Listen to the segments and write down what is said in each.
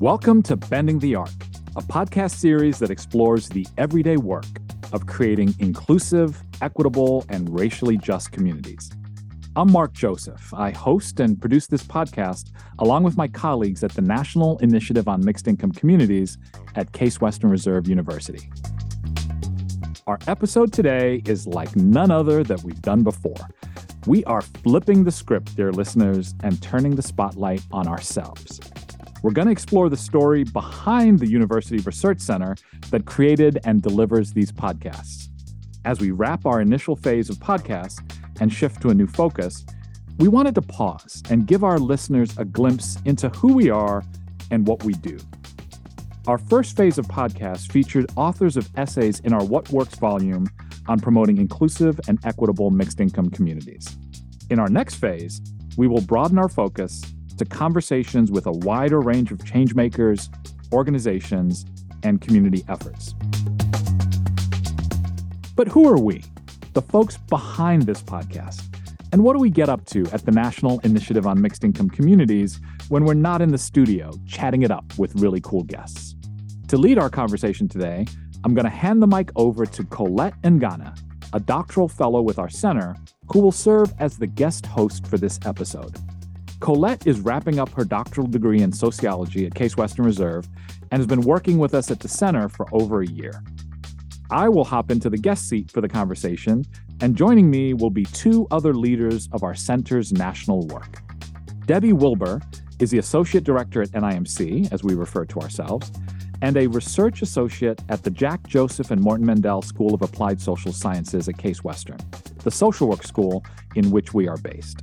Welcome to Bending the Arc, a podcast series that explores the everyday work of creating inclusive, equitable, and racially just communities. I'm Mark Joseph. I host and produce this podcast along with my colleagues at the National Initiative on Mixed Income Communities at Case Western Reserve University. Our episode today is like none other that we've done before. We are flipping the script, dear listeners, and turning the spotlight on ourselves. We're going to explore the story behind the University Research Center that created and delivers these podcasts. As we wrap our initial phase of podcasts and shift to a new focus, we wanted to pause and give our listeners a glimpse into who we are and what we do. Our first phase of podcasts featured authors of essays in our What Works volume on promoting inclusive and equitable mixed income communities. In our next phase, we will broaden our focus to conversations with a wider range of changemakers, organizations, and community efforts. But who are we, the folks behind this podcast? And what do we get up to at the National Initiative on Mixed Income Communities when we're not in the studio chatting it up with really cool guests? To lead our conversation today, I'm going to hand the mic over to Colette Ngana, a doctoral fellow with our center, who will serve as the guest host for this episode. Colette is wrapping up her doctoral degree in sociology at Case Western Reserve and has been working with us at the center for over a year. I will hop into the guest seat for the conversation, and joining me will be two other leaders of our center's national work. Debbie Wilber is the Associate Director at NIMC, as we refer to ourselves, and a Research Associate at the Jack Joseph and Morton Mandel School of Applied Social Sciences at Case Western, the social work school in which we are based.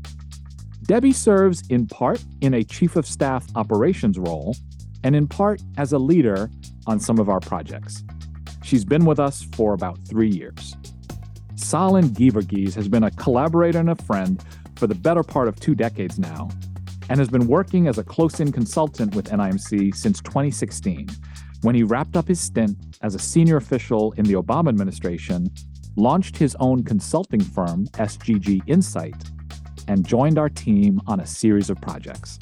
Debbie serves in part in a Chief of Staff operations role and in part as a leader on some of our projects. She's been with us for about three years. Salin Geevarghese has been a collaborator and a friend for the better part of two decades now, and has been working as a close in consultant with NIMC since 2016, when he wrapped up his stint as a senior official in the Obama administration, launched his own consulting firm, SGG Insight, and joined our team on a series of projects.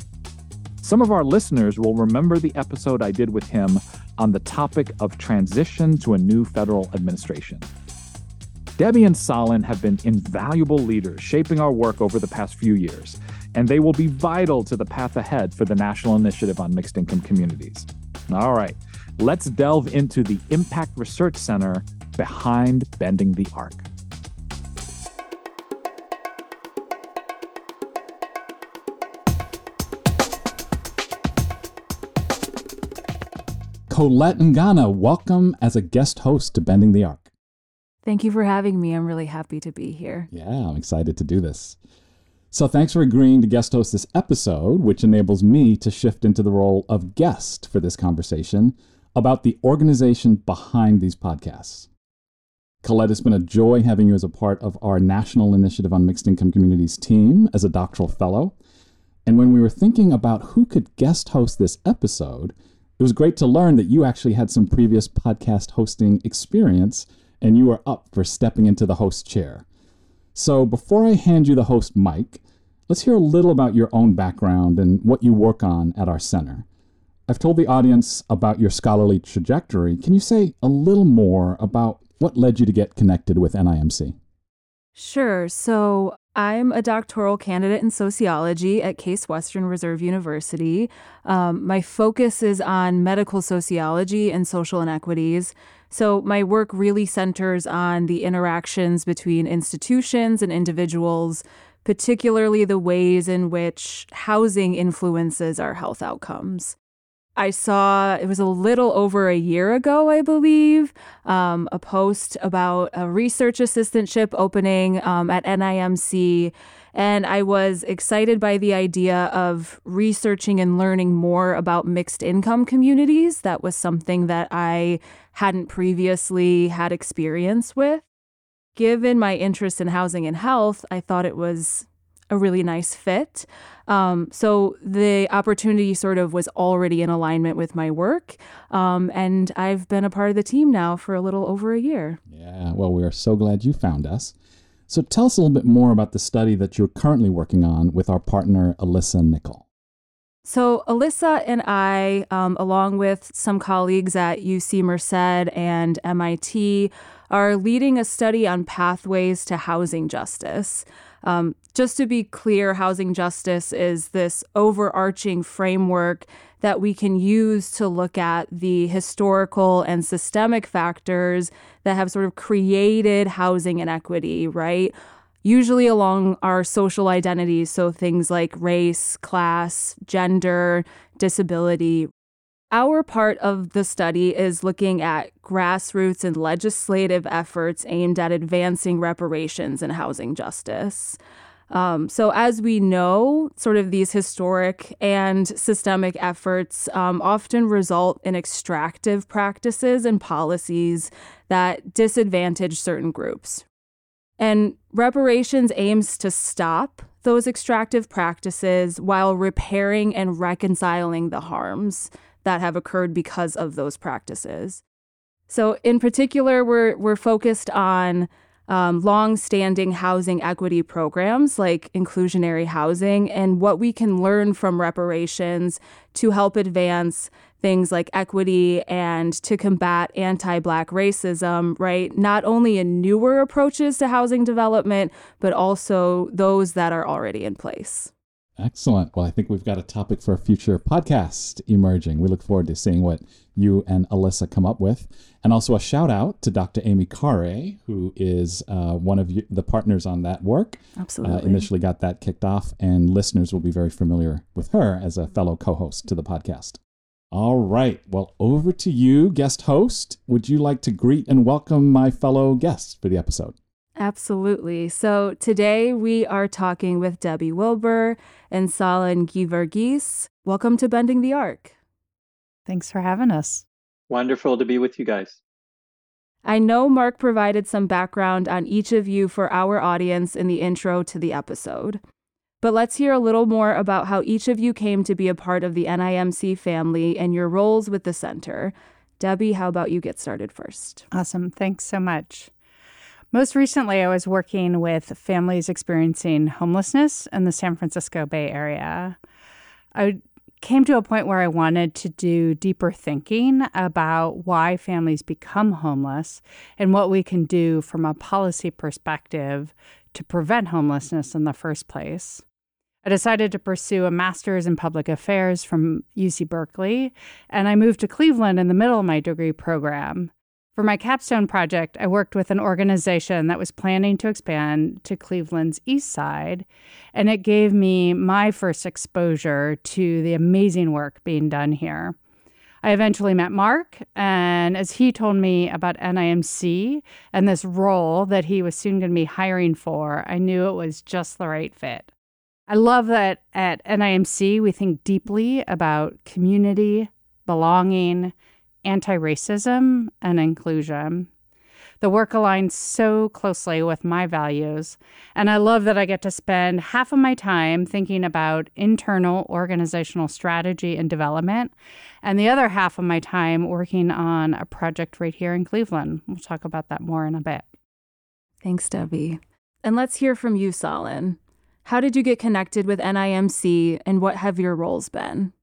Some of our listeners will remember the episode I did with him on the topic of transition to a new federal administration. Debbie and Salin have been invaluable leaders shaping our work over the past few years, and they will be vital to the path ahead for the National Initiative on Mixed Income Communities. All right, let's delve into the Impact Research Center behind Bending the Arc. Colette Ngana, welcome as a guest host to Bending the Arc. Thank you for having me. I'm really happy to be here. Yeah, I'm excited to do this. So, thanks for agreeing to guest host this episode, which enables me to shift into the role of guest for this conversation about the organization behind these podcasts. Colette, it's been a joy having you as a part of our National Initiative on Mixed Income Communities team as a doctoral fellow. And when we were thinking about who could guest host this episode, it was great to learn that you actually had some previous podcast hosting experience and you are up for stepping into the host chair. So, before I hand you the host mic, let's hear a little about your own background and what you work on at our center. I've told the audience about your scholarly trajectory. Can you say a little more about what led you to get connected with NIMC? Sure. So, I'm a doctoral candidate in sociology at Case Western Reserve University. Um, my focus is on medical sociology and social inequities. So, my work really centers on the interactions between institutions and individuals, particularly the ways in which housing influences our health outcomes. I saw it was a little over a year ago, I believe, um, a post about a research assistantship opening um, at NIMC. And I was excited by the idea of researching and learning more about mixed income communities. That was something that I hadn't previously had experience with. Given my interest in housing and health, I thought it was a really nice fit. Um, so the opportunity sort of was already in alignment with my work. Um, and I've been a part of the team now for a little over a year. Yeah, well, we are so glad you found us. So tell us a little bit more about the study that you're currently working on with our partner, Alyssa Nickel. So, Alyssa and I, um, along with some colleagues at UC Merced and MIT, are leading a study on pathways to housing justice. Um, just to be clear, housing justice is this overarching framework that we can use to look at the historical and systemic factors that have sort of created housing inequity, right? usually along our social identities. So things like race, class, gender, disability. Our part of the study is looking at grassroots and legislative efforts aimed at advancing reparations and housing justice. Um, so, as we know, sort of these historic and systemic efforts um, often result in extractive practices and policies that disadvantage certain groups, and reparations aims to stop those extractive practices while repairing and reconciling the harms that have occurred because of those practices. So, in particular, we're, we're focused on um, long standing housing equity programs like inclusionary housing and what we can learn from reparations to help advance things like equity and to combat anti Black racism, right? Not only in newer approaches to housing development, but also those that are already in place. Excellent. Well, I think we've got a topic for a future podcast emerging. We look forward to seeing what you and Alyssa come up with. And also a shout out to Dr. Amy Khare, who is uh, one of you, the partners on that work. Absolutely. Uh, initially got that kicked off, and listeners will be very familiar with her as a fellow co host to the podcast. All right. Well, over to you, guest host. Would you like to greet and welcome my fellow guests for the episode? Absolutely. So today we are talking with Debbie Wilber and Salin Geevarghese. Welcome to Bending the Arc. Thanks for having us. Wonderful to be with you guys. I know Mark provided some background on each of you for our audience in the intro to the episode. But let's hear a little more about how each of you came to be a part of the NIMC family and your roles with the center. Debbie, how about you get started first? Awesome. Thanks so much. Most recently, I was working with families experiencing homelessness in the San Francisco Bay Area. I came to a point where I wanted to do deeper thinking about why families become homeless and what we can do from a policy perspective to prevent homelessness in the first place. I decided to pursue a master's in public affairs from UC Berkeley, and I moved to Cleveland in the middle of my degree program. For my capstone project, I worked with an organization that was planning to expand to Cleveland's east side, and it gave me my first exposure to the amazing work being done here. I eventually met Mark, and as he told me about NIMC and this role that he was soon going to be hiring for, I knew it was just the right fit. I love that at NIMC we think deeply about community, belonging, anti racism, and inclusion. The work aligns so closely with my values, and I love that I get to spend half of my time thinking about internal organizational strategy and development, and the other half of my time working on a project right here in Cleveland. We'll talk about that more in a bit. Thanks, Debbie. And let's hear from you, Salin. How did you get connected with NIMC, and what have your roles been?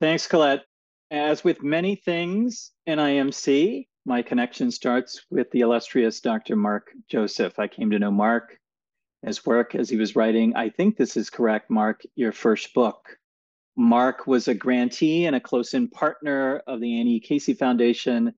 Thanks, Colette. As with many things NIMC, my connection starts with the illustrious Dr. Mark Joseph. I came to know Mark, his work as he was writing, I think this is correct, Mark, your first book. Mark was a grantee and a close in partner of the Annie Casey Foundation,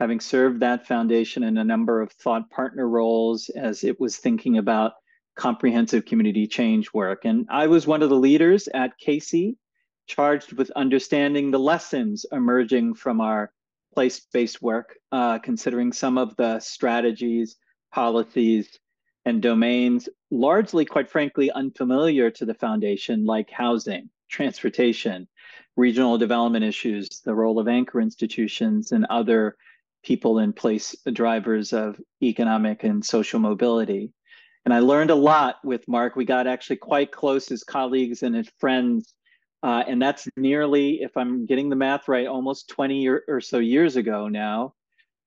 having served that foundation in a number of thought partner roles as it was thinking about comprehensive community change work. And I was one of the leaders at Casey charged with understanding the lessons emerging from our place based work, uh, considering some of the strategies, policies, and domains, largely, quite frankly, unfamiliar to the foundation, like housing, transportation, regional development issues, the role of anchor institutions, and other people in place drivers of economic and social mobility. And I learned a lot with Mark. We got actually quite close as colleagues and as friends uh, and that's nearly, if I'm getting the math right, almost 20 or, or so years ago now.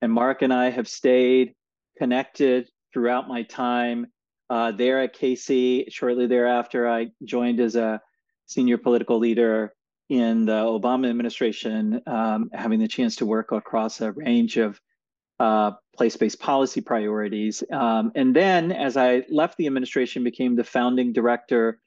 And Mark and I have stayed connected throughout my time uh, there at Casey. Shortly thereafter, I joined as a senior political leader in the Obama administration, um, having the chance to work across a range of uh, place-based policy priorities. Um, and then, as I left the administration, became the founding director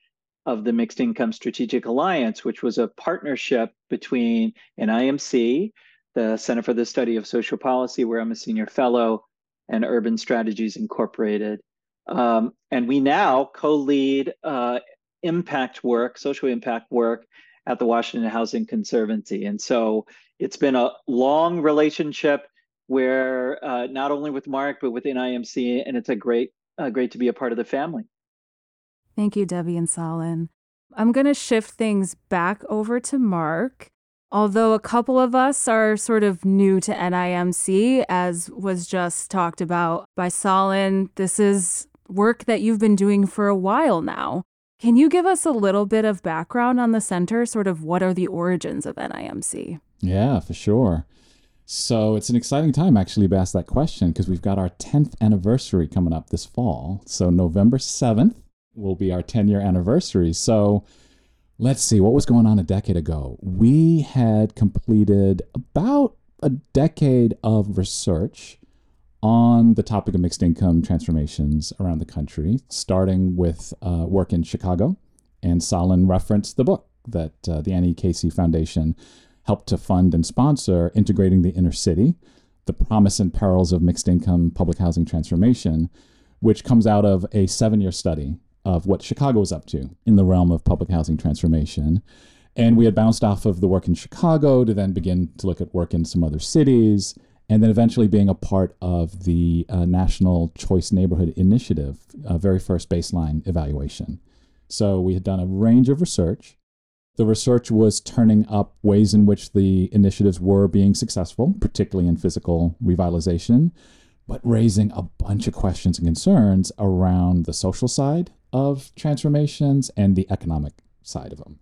of the Mixed Income Strategic Alliance, which was a partnership between NIMC, the Center for the Study of Social Policy, where I'm a senior fellow, and Urban Strategies Incorporated. Um, and we now co-lead uh, impact work, social impact work at the Washington Housing Conservancy. And so it's been a long relationship where uh, not only with Mark, but with NIMC, and it's a great, uh, great to be a part of the family. Thank you, Debbie and Salin. I'm going to shift things back over to Mark. Although a couple of us are sort of new to NIMC, as was just talked about by Salin, this is work that you've been doing for a while now. Can you give us a little bit of background on the center? Sort of what are the origins of NIMC? Yeah, for sure. So it's an exciting time actually to ask that question because we've got our 10th anniversary coming up this fall. So November 7th will be our 10 year anniversary. So let's see, what was going on a decade ago? We had completed about a decade of research on the topic of mixed income transformations around the country, starting with uh, work in Chicago. And Salin referenced the book that uh, the Annie Casey Foundation helped to fund and sponsor, Integrating the Inner City The Promise and Perils of Mixed Income Public Housing Transformation, which comes out of a seven year study of what Chicago was up to in the realm of public housing transformation. And we had bounced off of the work in Chicago to then begin to look at work in some other cities, and then eventually being a part of the uh, National Choice Neighborhood Initiative, uh, very first baseline evaluation. So we had done a range of research. The research was turning up ways in which the initiatives were being successful, particularly in physical revitalization, but raising a bunch of questions and concerns around the social side of transformations and the economic side of them.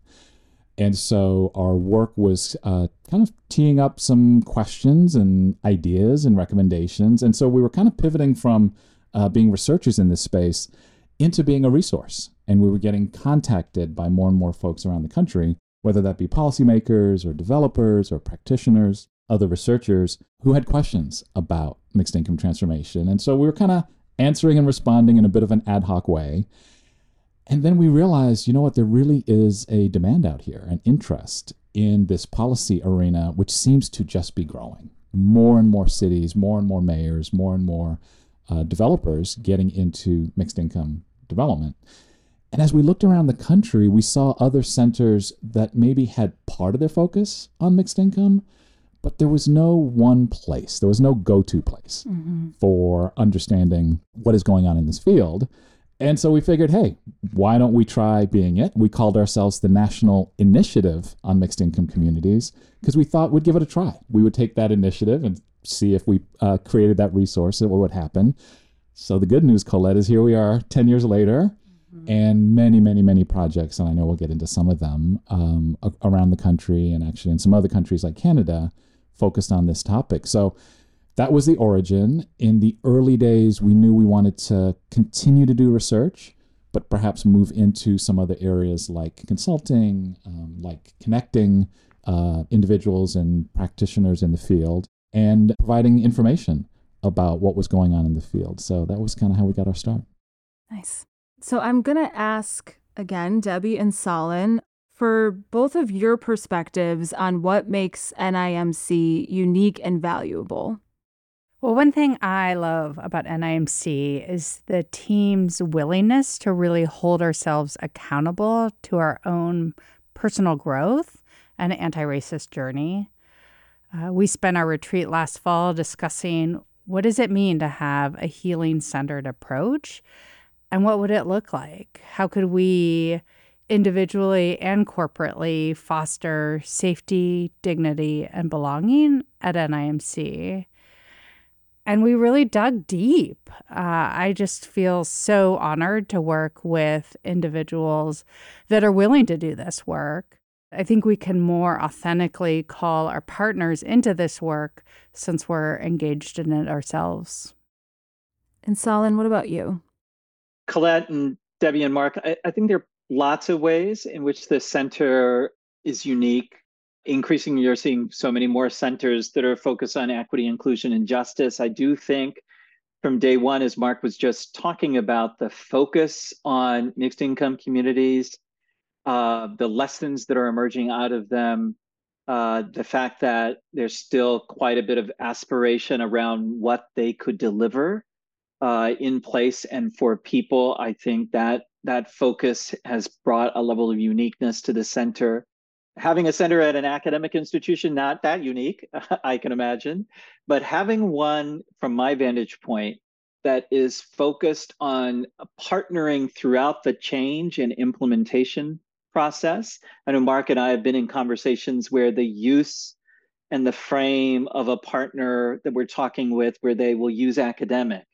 And so our work was uh, kind of teeing up some questions and ideas and recommendations. And so we were kind of pivoting from uh, being researchers in this space into being a resource. And we were getting contacted by more and more folks around the country, whether that be policymakers or developers or practitioners, other researchers who had questions about mixed income transformation. And so we were kind of answering and responding in a bit of an ad hoc way. And then we realized, you know what, there really is a demand out here, an interest in this policy arena, which seems to just be growing. More and more cities, more and more mayors, more and more uh, developers getting into mixed income development. And as we looked around the country, we saw other centers that maybe had part of their focus on mixed income, but there was no one place, there was no go to place mm-hmm. for understanding what is going on in this field. And so we figured, hey, why don't we try being it? We called ourselves the National Initiative on Mixed Income Communities because we thought we'd give it a try. We would take that initiative and see if we uh, created that resource and what would happen. So the good news, Colette, is here we are 10 years later mm-hmm. and many, many, many projects, and I know we'll get into some of them um, around the country and actually in some other countries like Canada focused on this topic. So that was the origin. In the early days, we knew we wanted to continue to do research, but perhaps move into some other areas like consulting, um, like connecting uh, individuals and practitioners in the field, and providing information about what was going on in the field. So that was kind of how we got our start. Nice. So I'm going to ask again, Debbie and Salin, for both of your perspectives on what makes NIMC unique and valuable. Well, one thing I love about NIMC is the team's willingness to really hold ourselves accountable to our own personal growth and anti racist journey. Uh, we spent our retreat last fall discussing what does it mean to have a healing centered approach and what would it look like? How could we individually and corporately foster safety, dignity, and belonging at NIMC? And we really dug deep. Uh, I just feel so honored to work with individuals that are willing to do this work. I think we can more authentically call our partners into this work since we're engaged in it ourselves. And Salin, what about you? Colette and Debbie and Mark, I, I think there are lots of ways in which the center is unique. Increasingly, you're seeing so many more centers that are focused on equity, inclusion, and justice. I do think from day one, as Mark was just talking about, the focus on mixed income communities, uh, the lessons that are emerging out of them, uh, the fact that there's still quite a bit of aspiration around what they could deliver uh, in place and for people. I think that that focus has brought a level of uniqueness to the center. Having a center at an academic institution, not that unique, I can imagine, but having one from my vantage point that is focused on partnering throughout the change and implementation process. I know Mark and I have been in conversations where the use and the frame of a partner that we're talking with, where they will use academic.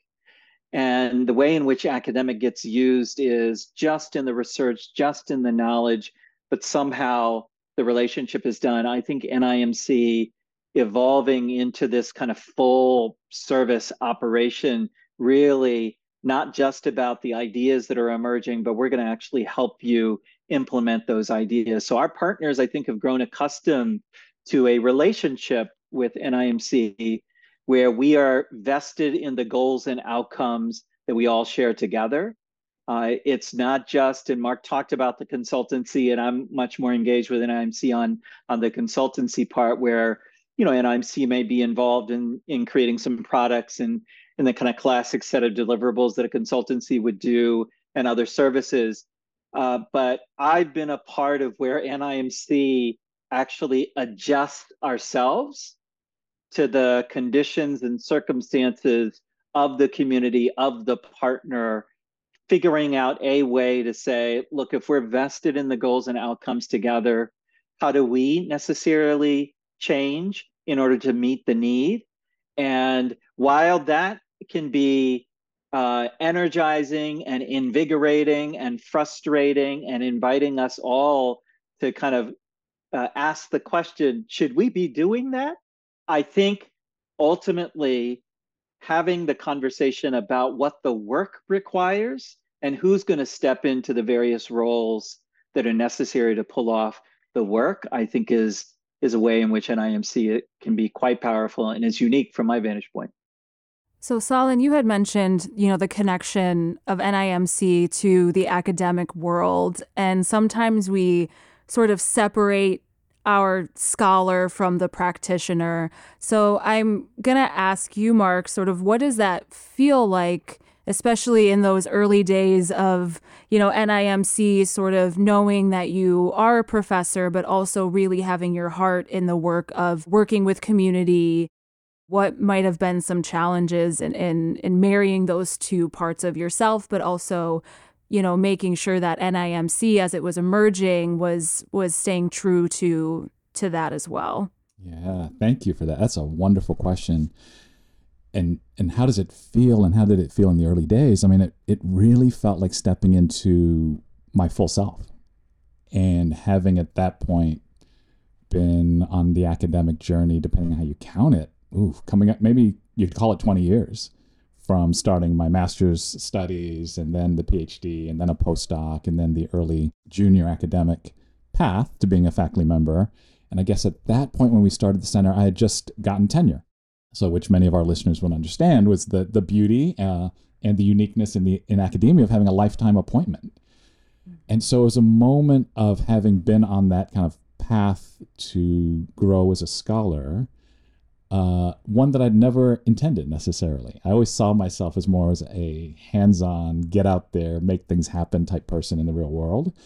And the way in which academic gets used is just in the research, just in the knowledge, but somehow the relationship is done. I think NIMC evolving into this kind of full service operation really not just about the ideas that are emerging, but we're going to actually help you implement those ideas. So our partners, I think, have grown accustomed to a relationship with NIMC where we are vested in the goals and outcomes that we all share together. Uh, it's not just, and Mark talked about the consultancy, and I'm much more engaged with NIMC on on the consultancy part, where you know NIMC may be involved in in creating some products and in the kind of classic set of deliverables that a consultancy would do and other services. Uh, but I've been a part of where NIMC actually adjusts ourselves to the conditions and circumstances of the community, of the partner, figuring out a way to say, look, if we're vested in the goals and outcomes together, how do we necessarily change in order to meet the need? And while that can be uh, energizing and invigorating and frustrating and inviting us all to kind of uh, ask the question should we be doing that? I think ultimately having the conversation about what the work requires and who's going to step into the various roles that are necessary to pull off the work, I think is is a way in which NIMC can be quite powerful and is unique from my vantage point. So, Salin, you had mentioned, you know, the connection of NIMC to the academic world, and sometimes we sort of separate our scholar from the practitioner. So, I'm going to ask you, Mark, sort of what does that feel like, especially in those early days of, you know, NIMC sort of knowing that you are a professor, but also really having your heart in the work of working with community what might have been some challenges in, in in marrying those two parts of yourself but also you know making sure that NIMC as it was emerging was was staying true to to that as well. Yeah thank you for that. That's a wonderful question. And and how does it feel and how did it feel in the early days? I mean it, it really felt like stepping into my full self. And having at that point been on the academic journey depending on how you count it ooh, coming up, maybe you'd call it 20 years from starting my master's studies and then the PhD and then a postdoc and then the early junior academic path to being a faculty member. And I guess at that point when we started the center, I had just gotten tenure. So, which many of our listeners would understand was the the beauty uh, and the uniqueness in the in academia of having a lifetime appointment. And so, it was a moment of having been on that kind of path to grow as a scholar uh, one that I'd never intended necessarily. I always saw myself as more as a hands-on, get out there, make things happen type person in the real world.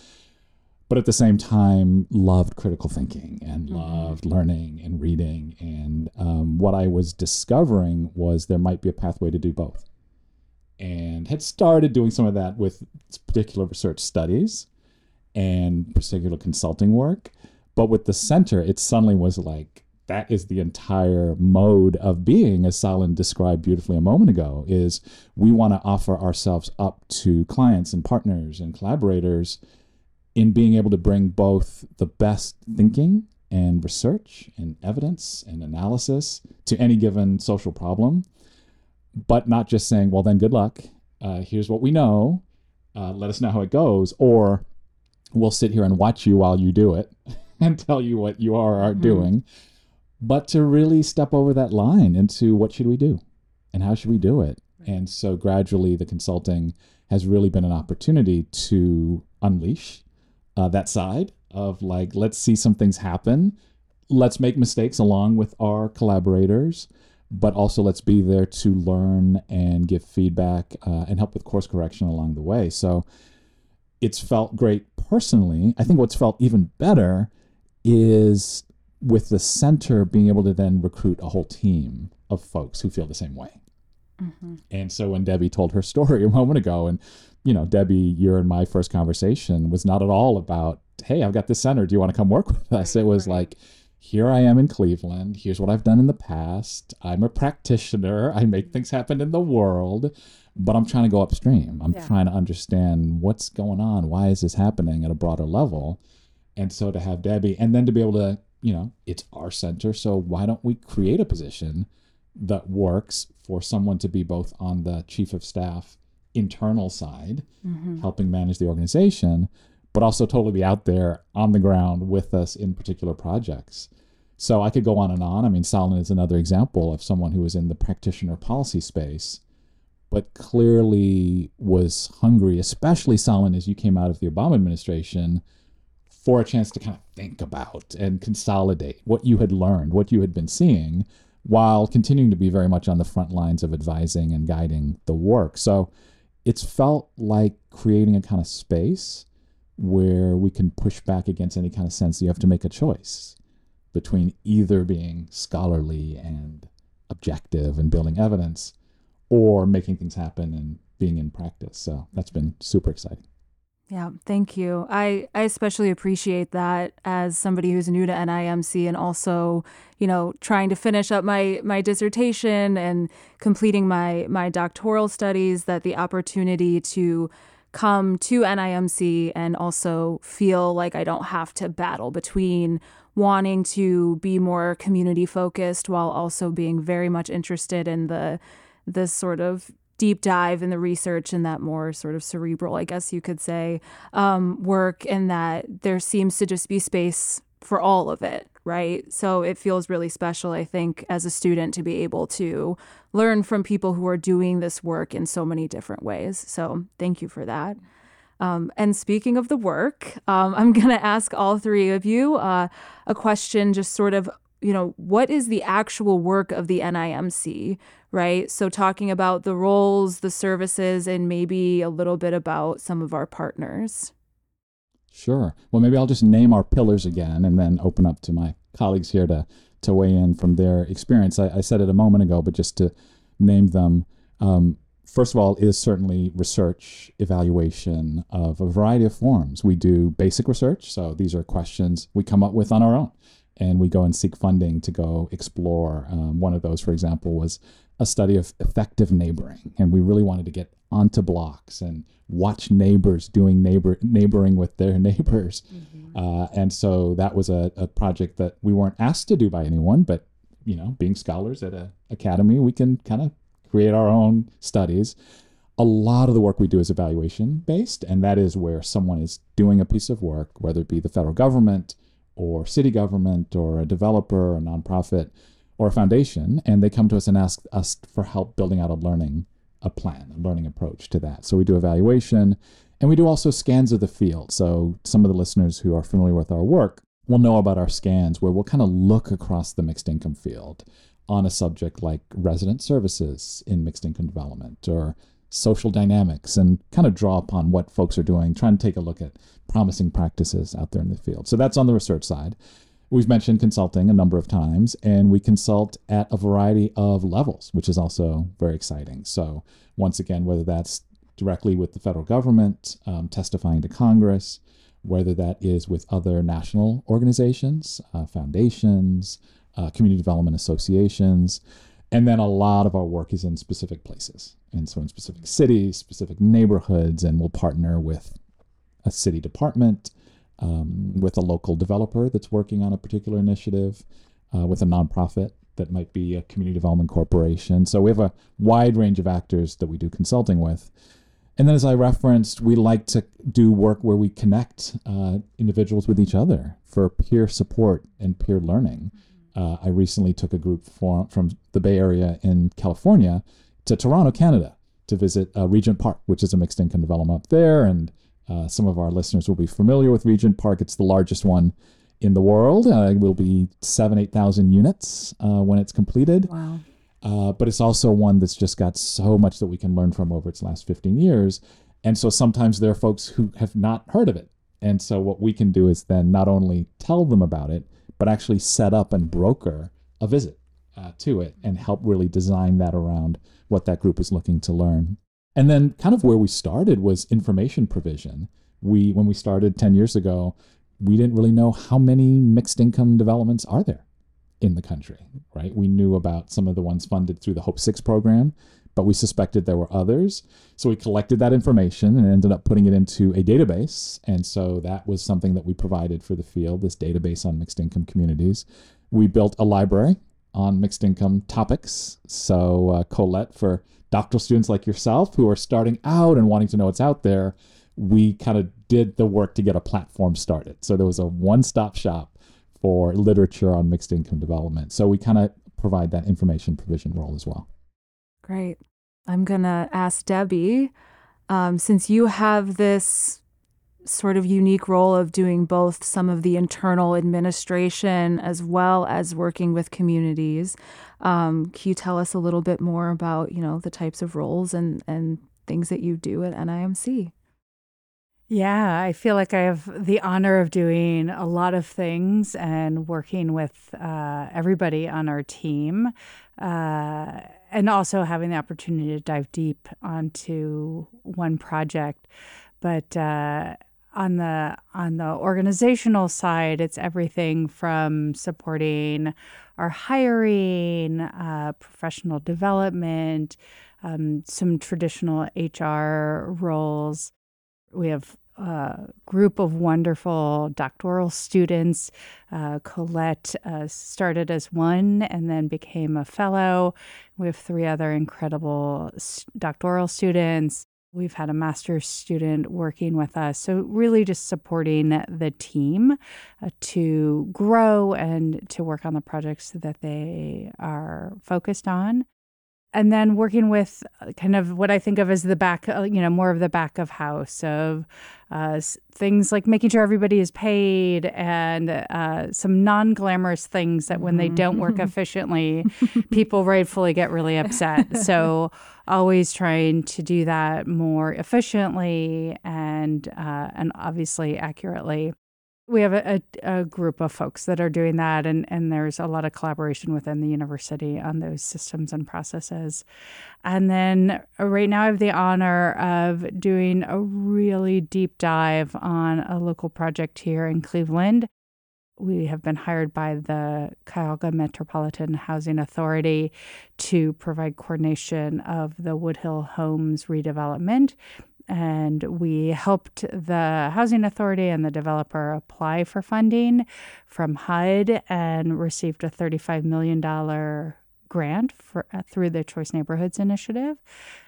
But at the same time, loved critical thinking and mm-hmm. loved learning and reading. And um, what I was discovering was there might be a pathway to do both. And had started doing some of that with particular research studies and particular consulting work. But with the center, it suddenly was like, that is the entire mode of being as Salin described beautifully a moment ago is we want to offer ourselves up to clients and partners and collaborators in being able to bring both the best thinking and research and evidence and analysis to any given social problem but not just saying well then good luck uh, here's what we know uh, let us know how it goes or we'll sit here and watch you while you do it and tell you what you are, are mm-hmm. doing. But to really step over that line into what should we do and how should we do it? And so gradually the consulting has really been an opportunity to unleash uh, that side of like, let's see some things happen. Let's make mistakes along with our collaborators, but also let's be there to learn and give feedback uh, and help with course correction along the way. So it's felt great personally. I think what's felt even better is with the center being able to then recruit a whole team of folks who feel the same way. Mm-hmm. And so when Debbie told her story a moment ago, and you know, Debbie, your and my first conversation was not at all about, hey, I've got this center. Do you want to come work with us? Right, it was right. like, here I am in Cleveland. Here's what I've done in the past. I'm a practitioner. I make things happen in the world, but I'm trying to go upstream. I'm yeah. trying to understand what's going on. Why is this happening at a broader level? And so to have Debbie, and then to be able to, you know, it's our center. So why don't we create a position that works for someone to be both on the chief of staff internal side, mm-hmm. helping manage the organization, but also totally be out there on the ground with us in particular projects. So I could go on and on. I mean, Salin is another example of someone who was in the practitioner policy space, but clearly was hungry, especially Salin as you came out of the Obama administration, for a chance to kind of think about and consolidate what you had learned, what you had been seeing, while continuing to be very much on the front lines of advising and guiding the work. So it's felt like creating a kind of space where we can push back against any kind of sense you have to make a choice between either being scholarly and objective and building evidence or making things happen and being in practice. So that's been super exciting. Yeah, thank you. I, I especially appreciate that as somebody who's new to NIMC and also, you know, trying to finish up my my dissertation and completing my my doctoral studies that the opportunity to come to NIMC and also feel like I don't have to battle between wanting to be more community focused while also being very much interested in the this sort of deep dive in the research and that more sort of cerebral, I guess you could say, um, work, and that there seems to just be space for all of it, right? So it feels really special, I think, as a student to be able to learn from people who are doing this work in so many different ways. So thank you for that. Um, and speaking of the work, um, I'm going to ask all three of you uh, a question just sort of you know, what is the actual work of the NIMC, right? So, talking about the roles, the services, and maybe a little bit about some of our partners. Sure. Well, maybe I'll just name our pillars again and then open up to my colleagues here to, to weigh in from their experience. I, I said it a moment ago, but just to name them. Um, first of all, is certainly research evaluation of a variety of forms. We do basic research, so these are questions we come up with on our own and we go and seek funding to go explore. Um, one of those, for example, was a study of effective neighboring, and we really wanted to get onto blocks and watch neighbors doing neighbor neighboring with their neighbors. Mm-hmm. Uh, and so that was a, a project that we weren't asked to do by anyone, but you know, being scholars at a academy, we can kind of create our own studies. A lot of the work we do is evaluation based, and that is where someone is doing a piece of work, whether it be the federal government or city government or a developer a nonprofit or a foundation, and they come to us and ask us for help building out a learning a plan, a learning approach to that. So we do evaluation and we do also scans of the field. So some of the listeners who are familiar with our work will know about our scans where we'll kind of look across the mixed income field on a subject like resident services in mixed income development or social dynamics and kind of draw upon what folks are doing, trying to take a look at promising practices out there in the field. So that's on the research side. We've mentioned consulting a number of times, and we consult at a variety of levels, which is also very exciting. So, once again, whether that's directly with the federal government, um, testifying to Congress, whether that is with other national organizations, uh, foundations, uh, community development associations, and then a lot of our work is in specific places. And so in specific cities, specific neighborhoods, and we'll partner with a city department, um, with a local developer that's working on a particular initiative, uh, with a nonprofit that might be a community development corporation. So we have a wide range of actors that we do consulting with. And then, as I referenced, we like to do work where we connect uh, individuals with each other for peer support and peer learning. Uh, I recently took a group for, from the Bay Area in California to Toronto, Canada, to visit uh, Regent Park, which is a mixed income development up there. And uh, some of our listeners will be familiar with Regent Park. It's the largest one in the world. Uh, it will be seven, 8,000 units uh, when it's completed. Wow. Uh, but it's also one that's just got so much that we can learn from over its last 15 years. And so sometimes there are folks who have not heard of it. And so what we can do is then not only tell them about it, but actually set up and broker a visit uh, to it and help really design that around what that group is looking to learn. And then kind of where we started was information provision. We when we started 10 years ago, we didn't really know how many mixed income developments are there in the country, right? We knew about some of the ones funded through the Hope 6 program, but we suspected there were others. So we collected that information and ended up putting it into a database. And so that was something that we provided for the field, this database on mixed income communities. We built a library on mixed income topics. So, uh, Colette, for doctoral students like yourself who are starting out and wanting to know what's out there, we kind of did the work to get a platform started. So, there was a one stop shop for literature on mixed income development. So, we kind of provide that information provision role as well. Great. I'm going to ask Debbie um, since you have this sort of unique role of doing both some of the internal administration as well as working with communities. Um, can you tell us a little bit more about, you know, the types of roles and, and things that you do at NIMC? Yeah, I feel like I have the honor of doing a lot of things and working with uh, everybody on our team, uh, and also having the opportunity to dive deep onto one project. But uh, on the on the organizational side, it's everything from supporting our hiring, uh, professional development, um, some traditional HR roles. We have a group of wonderful doctoral students. Uh, Colette uh, started as one and then became a fellow. We have three other incredible doctoral students. We've had a master's student working with us. So, really just supporting the team uh, to grow and to work on the projects that they are focused on and then working with uh, kind of what I think of as the back, uh, you know, more of the back of house of uh, things like making sure everybody is paid and uh, some non glamorous things that when they don't work mm-hmm. efficiently, people rightfully get really upset. So, always trying to do that more efficiently and uh, and obviously accurately we have a, a, a, group of folks that are doing that, and, and there's a lot of collaboration within the university on those systems and processes. And then uh, right now, I have the honor of doing a really deep dive on a local project here in Cleveland. We have been hired by the Cuyahoga Metropolitan Housing Authority to provide coordination of the Woodhill Homes redevelopment and we helped the housing authority and the developer apply for funding from HUD and received a $35 million grant for, uh, through the Choice Neighborhoods Initiative.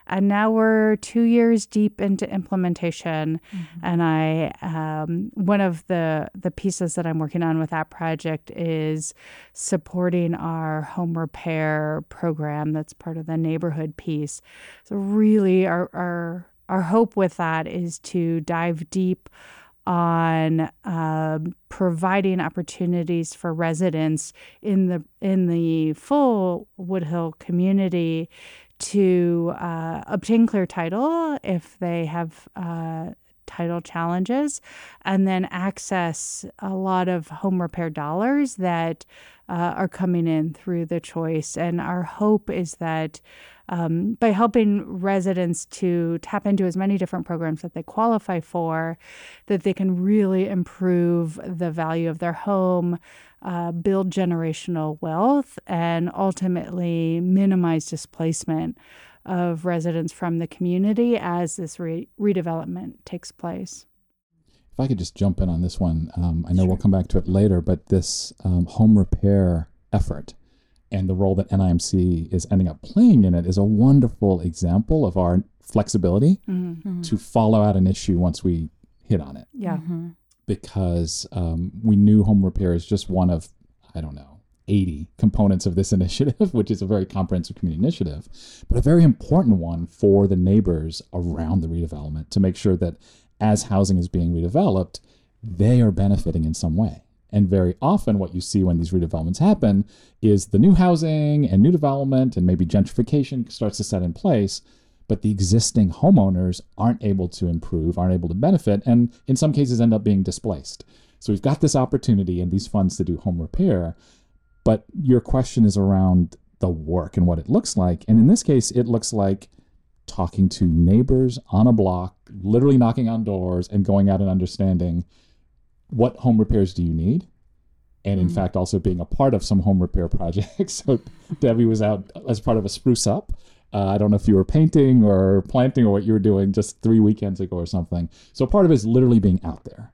And now we're two years deep into implementation. Mm-hmm. And I, um, one of the, the pieces that I'm working on with that project is supporting our home repair program that's part of the neighborhood piece. So, really, our, our our hope with that is to dive deep on uh, providing opportunities for residents in the in the full Woodhill community to uh, obtain clear title if they have uh, title challenges, and then access a lot of home repair dollars that uh, are coming in through the choice. And our hope is that um, by helping residents to tap into as many different programs that they qualify for, that they can really improve the value of their home, uh, build generational wealth, and ultimately minimize displacement of residents from the community as this re- redevelopment takes place. If I could just jump in on this one, um, I know sure. we'll come back to it later, but this um, home repair effort and the role that NIMC is ending up playing in it is a wonderful example of our flexibility mm-hmm. to follow out an issue once we hit on it. Yeah. Mm-hmm. Because um, we knew home repair is just one of, I don't know, 80 components of this initiative, which is a very comprehensive community initiative, but a very important one for the neighbors around the redevelopment to make sure that as housing is being redeveloped, they are benefiting in some way. And very often, what you see when these redevelopments happen is the new housing and new development and maybe gentrification starts to set in place, but the existing homeowners aren't able to improve, aren't able to benefit, and in some cases end up being displaced. So we've got this opportunity and these funds to do home repair, but your question is around the work and what it looks like. And in this case, it looks like talking to neighbors on a block, literally knocking on doors and going out and understanding what home repairs do you need? And in mm fact, also being a part of some home repair projects. so Debbie was out as part of a spruce up. Uh, I don't know if you were painting or planting or what you were doing just three weekends ago or something. So part of it is literally being out there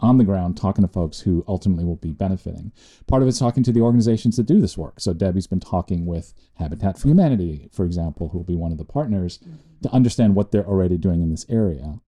on the ground talking to folks who ultimately will be benefiting. Part of it's talking to the organizations that do this work. So Debbie's been talking with Habitat for Humanity, for example, who will be one of the partners mm-hmm. to understand what they're already doing in this area.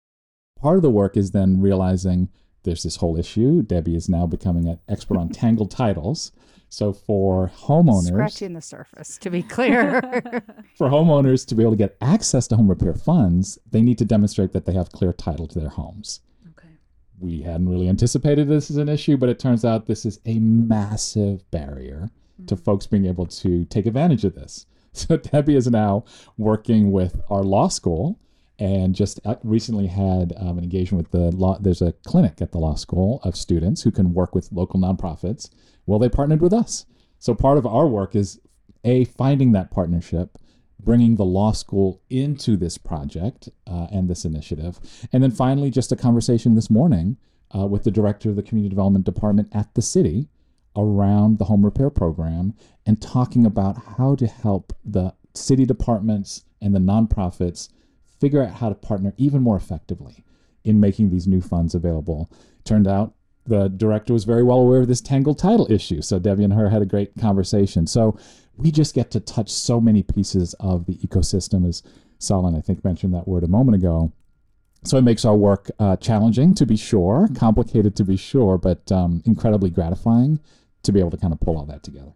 Part of the work is then realizing there's this whole issue. Debbie is now becoming an expert on tangled titles. So for homeowners, scratching the surface, to be clear, for homeowners to be able to get access to home repair funds, they need to demonstrate that they have clear title to their homes. Okay. We hadn't really anticipated this as an issue, but it turns out this is a massive barrier mm-hmm. to folks being able to take advantage of this. So Debbie is now working with our law school and just uh, recently had um, an engagement with the law. There's a clinic at the law school of students who can work with local nonprofits. Well, they partnered with us. So part of our work is a finding that partnership, bringing the law school into this project uh, and this initiative, and then finally just a conversation this morning uh, with the director of the community development department at the city around the home repair program and talking about how to help the city departments and the nonprofits figure out how to partner even more effectively in making these new funds available. Turned out the director was very well aware of this tangled title issue. So Debbie and her had a great conversation. So we just get to touch so many pieces of the ecosystem, as Salin, I think, mentioned that word a moment ago. So it makes our work uh, challenging to be sure, complicated to be sure, but um, incredibly gratifying to be able to kind of pull all that together.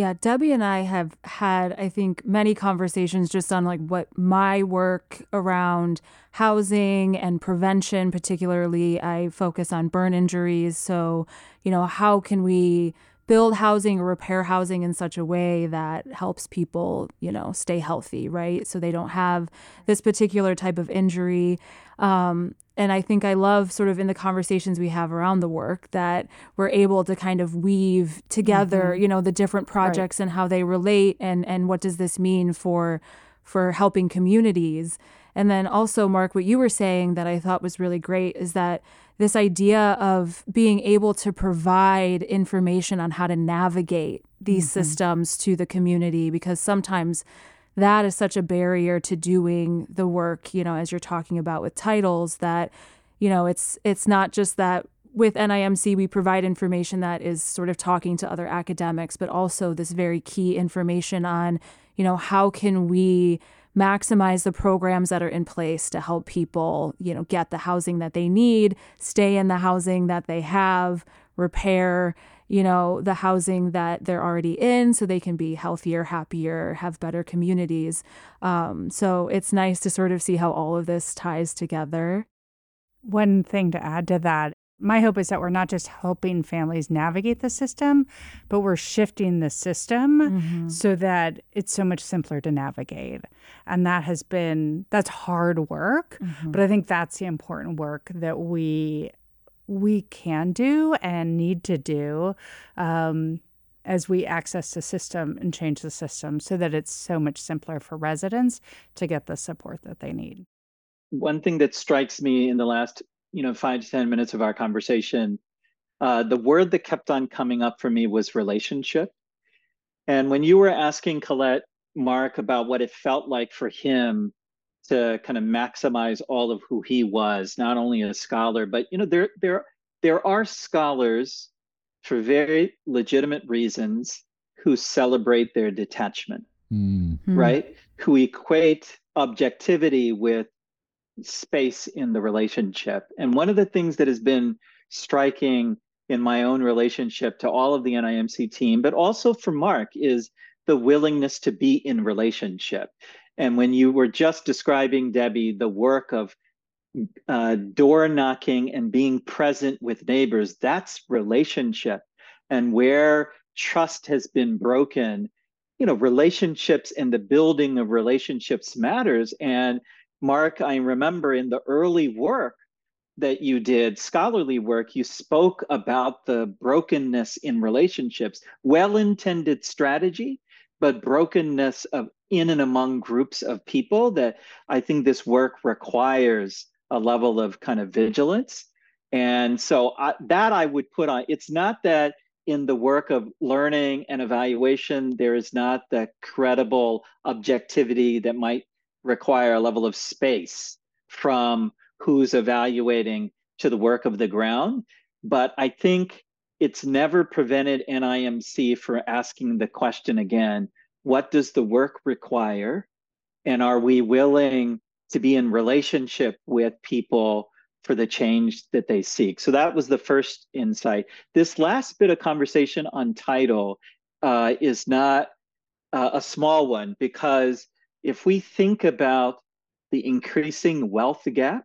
Yeah, Debbie and I have had, I think, many conversations just on like what my work around housing and prevention, particularly. I focus on burn injuries. So, you know, how can we build housing or repair housing in such a way that helps people, you know, stay healthy, right? So they don't have this particular type of injury. Um, and I think I love sort of in the conversations we have around the work that we're able to kind of weave together, mm-hmm. you know, the different projects right. and how they relate and and what does this mean for for helping communities. And then also Mark what you were saying that I thought was really great is that this idea of being able to provide information on how to navigate these mm-hmm. systems to the community because sometimes that is such a barrier to doing the work, you know, as you're talking about with titles that, you know, it's it's not just that with NIMC we provide information that is sort of talking to other academics, but also this very key information on, you know, how can we maximize the programs that are in place to help people, you know, get the housing that they need, stay in the housing that they have, repair you know, the housing that they're already in so they can be healthier, happier, have better communities. Um, so it's nice to sort of see how all of this ties together. One thing to add to that my hope is that we're not just helping families navigate the system, but we're shifting the system mm-hmm. so that it's so much simpler to navigate. And that has been that's hard work, mm-hmm. but I think that's the important work that we we can do and need to do um, as we access the system and change the system so that it's so much simpler for residents to get the support that they need. One thing that strikes me in the last, you know, five to 10 minutes of our conversation, uh, the word that kept on coming up for me was relationship. And when you were asking Colette, Mark, about what it felt like for him to kind of maximize all of who he was, not only a scholar, but you know, there there there are scholars for very legitimate reasons who celebrate their detachment, Mm. Right? Who equate objectivity with space in the relationship. And one of the things that has been striking in my own relationship to all of the NIMC team, but also for Mark, is the willingness to be in relationship. And when you were just describing, Debbie, the work of uh, door knocking and being present with neighbors, that's relationship. And where trust has been broken, you know, relationships and the building of relationships matters. And Mark, I remember in the early work that you did, scholarly work, you spoke about the brokenness in relationships, well intended strategy, but brokenness of in and among groups of people that I think this work requires a level of kind of vigilance. And so I, that I would put on, it's not that in the work of learning and evaluation, there is not the credible objectivity that might require a level of space from who's evaluating to the work of the ground. But I think it's never prevented NIMC for asking the question again what does the work require? And are we willing to be in relationship with people for the change that they seek? So that was the first insight. This last bit of conversation on title uh, is not uh, a small one because if we think about the increasing wealth gap,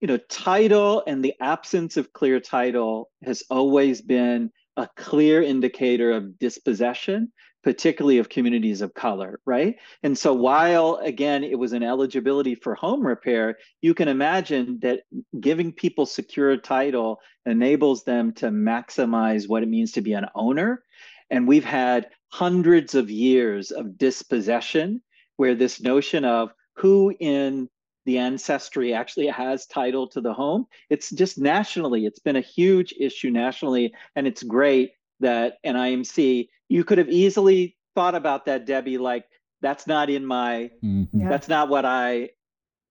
you know, title and the absence of clear title has always been a clear indicator of dispossession, particularly of communities of color, right? And so while again it was an eligibility for home repair, you can imagine that giving people secure title enables them to maximize what it means to be an owner. And we've had hundreds of years of dispossession where this notion of who in the ancestry actually has title to the home. It's just nationally, it's been a huge issue nationally. And it's great that NIMC, you could have easily thought about that, Debbie, like that's not in my, Mhm. Yeah. that's not what I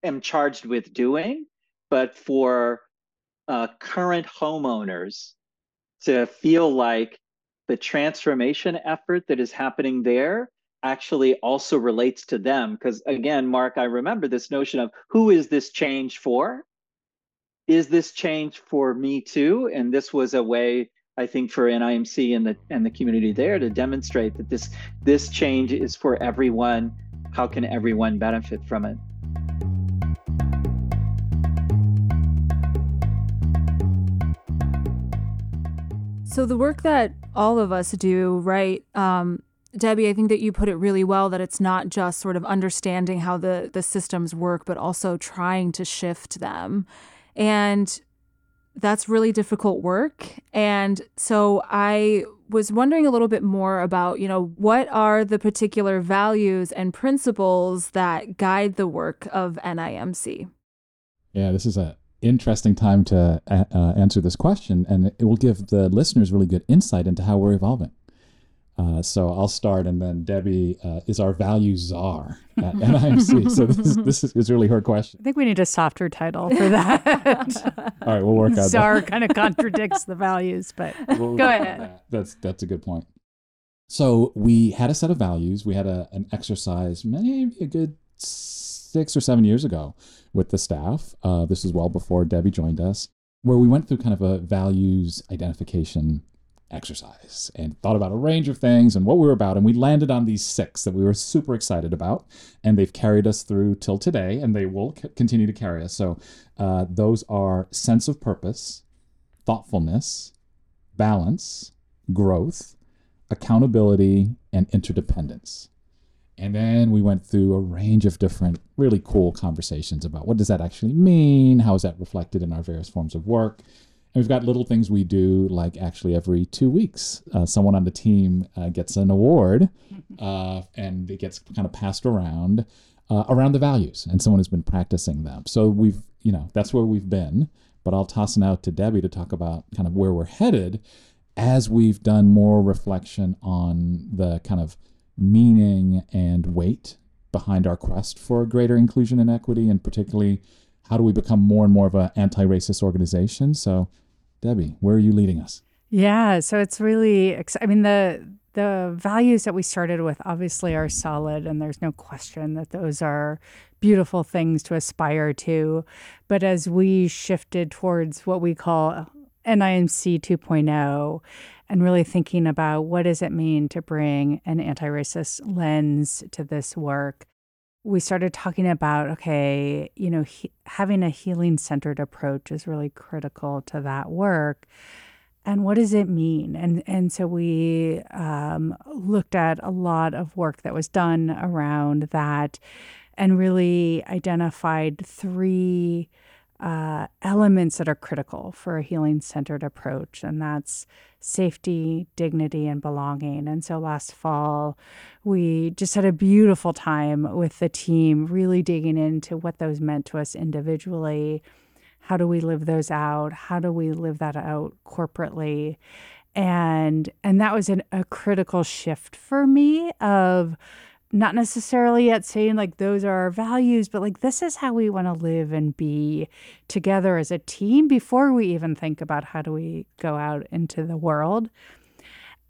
am charged with doing. But for uh, current homeowners to feel like the transformation effort that is happening there actually also relates to them. Because again, Mark, I remember this notion of who is this change for? Is this change for me too? And this was a way, I think, for NIMC and the and the community there to demonstrate that this this change is for everyone. How can everyone benefit from it? So the work that all of us do, right? Um, Debbie, I think that you put it really well that it's not just sort of understanding how the the systems work, but also trying to shift them. And that's really difficult work. And so I was wondering a little bit more about, you know, what are the particular values and principles that guide the work of NIMC? Yeah, this is a interesting time to uh, answer this question, and it will give the listeners really good insight into how we're evolving. Uh, so I'll start, and then Debbie uh, is our value czar at NIMC. so this is, this is, is really her question. I think we need a softer title for that. All right, we'll work on Czar kind of contradicts the values, but. We'll Go ahead. that. That's that's a good point. So we had a set of values. We had a, an exercise maybe a good six or seven years ago with the staff. Uh, this is well before Debbie joined us, where we went through kind of a values identification exercise and thought about a range of things and what we were about. And we landed on these six that we were super excited about. And they've carried us through till today, and they will c- continue to carry us. So uh, those are sense of purpose, thoughtfulness, balance, growth, accountability, and interdependence. And then we went through a range of different really cool conversations about what does that actually mean? How is that reflected in our various forms of work? And we've got little things we do, like actually every two weeks, uh, someone on the team uh, gets an award uh, and it gets kind of passed around uh, around the values, and someone has been practicing them. So we've, you know, that's where we've been. But I'll toss it out to Debbie to talk about kind of where we're headed as we've done more reflection on the kind of meaning and weight behind our quest for greater inclusion and equity, and particularly how do we become more and more of an anti-racist organization? So, Debbie, where are you leading us? Yeah, so it's really. Ex- I mean the the values that we started with obviously are solid, and there's no question that those are beautiful things to aspire to. But as we shifted towards what we call NIMC 2.0 and really thinking about what does it mean to bring an anti-racist lens to this work we started talking about okay you know he, having a healing centered approach is really critical to that work. And what does it mean? And and so we um, looked at a lot of work that was done around that and really identified three uh, elements that are critical for a healing centered approach, and that's safety, dignity, and belonging. And so last fall, we just had a beautiful time with the team, really digging into what those meant to us individually. How do we live those out? How do we live that out corporately? And and that was an, a critical shift for me of not necessarily yet saying like those are our values, but like this is how we want to live and be together as a team before we even think about how do we go out into the world.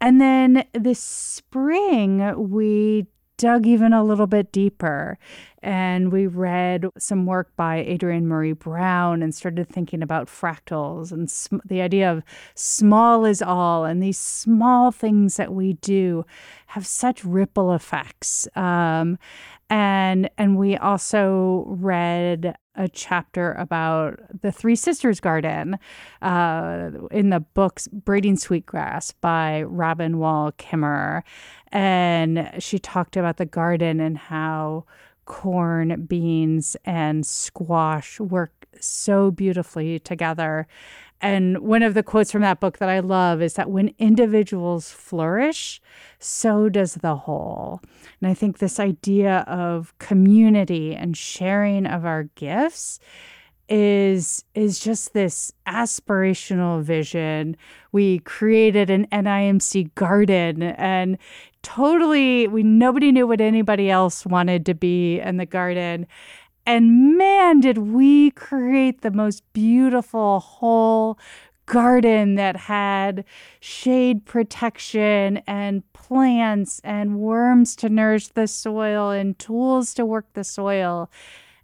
And then this spring, we dug even a little bit deeper and we read some work by Adrienne Maree Brown and started thinking about fractals and sm- the idea of small is all and these small things that we do have such ripple effects um, and and we also read a chapter about the Three Sisters Garden uh, in the books Braiding Sweetgrass by Robin Wall Kimmerer. And she talked about the garden and how corn, beans, and squash work so beautifully together. And one of the quotes from that book that I love is that when individuals flourish, so does the whole. And I think this idea of community and sharing of our gifts is is just this aspirational vision. We created an NIMC garden and totally we nobody knew what anybody else wanted to be in the garden and man, did we create the most beautiful whole garden that had shade protection and plants and worms to nourish the soil and tools to work the soil.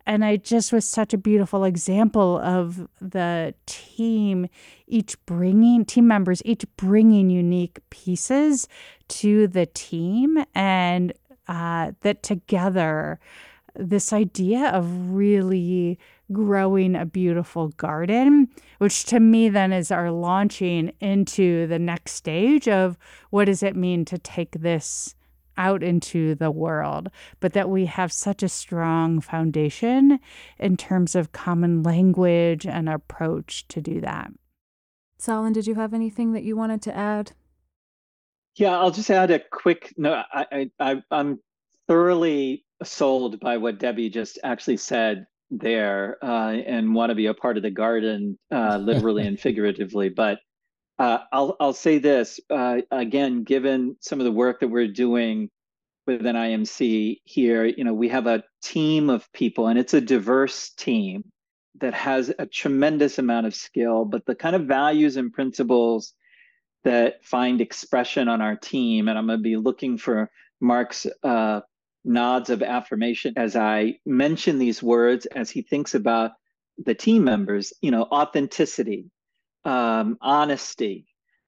And I just was such a beautiful example of the team, each bringing, team members, each bringing unique pieces to the team, and uh, that together this idea of really growing a beautiful garden, which to me then is our launching into the next stage of what does it mean to take this out into the world, but that we have such a strong foundation in terms of common language and approach to do that. Salin, did you have anything that you wanted to add? Yeah, I'll just add a quick no. I, I I'm thoroughly sold by what Debbie just actually said there uh, and want to be a part of the garden, uh, literally and figuratively. But uh, I'll I'll say this uh, again, given some of the work that we're doing with NIMC here, you know, we have a team of people, and it's a diverse team that has a tremendous amount of skill. But the kind of values and principles that find expression on our team, and I'm going to be looking for Mark's uh, nods of affirmation as I mention these words as he thinks about the team members, you know, authenticity, um, honesty.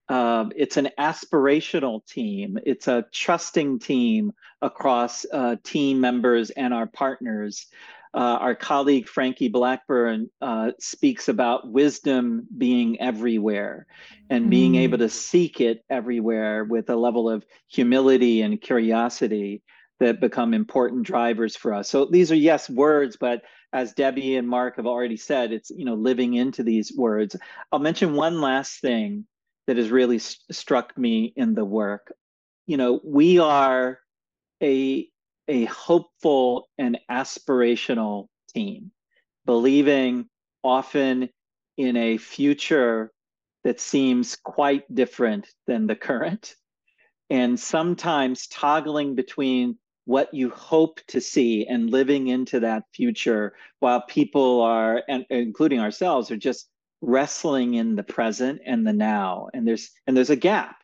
Um, it's an aspirational team. It's a trusting team across uh, team members and our partners. Uh, our colleague Frankie Blackburn uh, speaks about wisdom being everywhere and being mm. able to seek it everywhere with a level of humility and curiosity that become important drivers for us. So these are yes words, but as Debbie and Mark have already said, it's you know living into these words. I'll mention one last thing that has really st- struck me in the work. You know, we are a a hopeful and aspirational team, believing often in a future that seems quite different than the current and sometimes toggling between what you hope to see and living into that future while people are and including ourselves are just wrestling in the present and the now and there's and there's a gap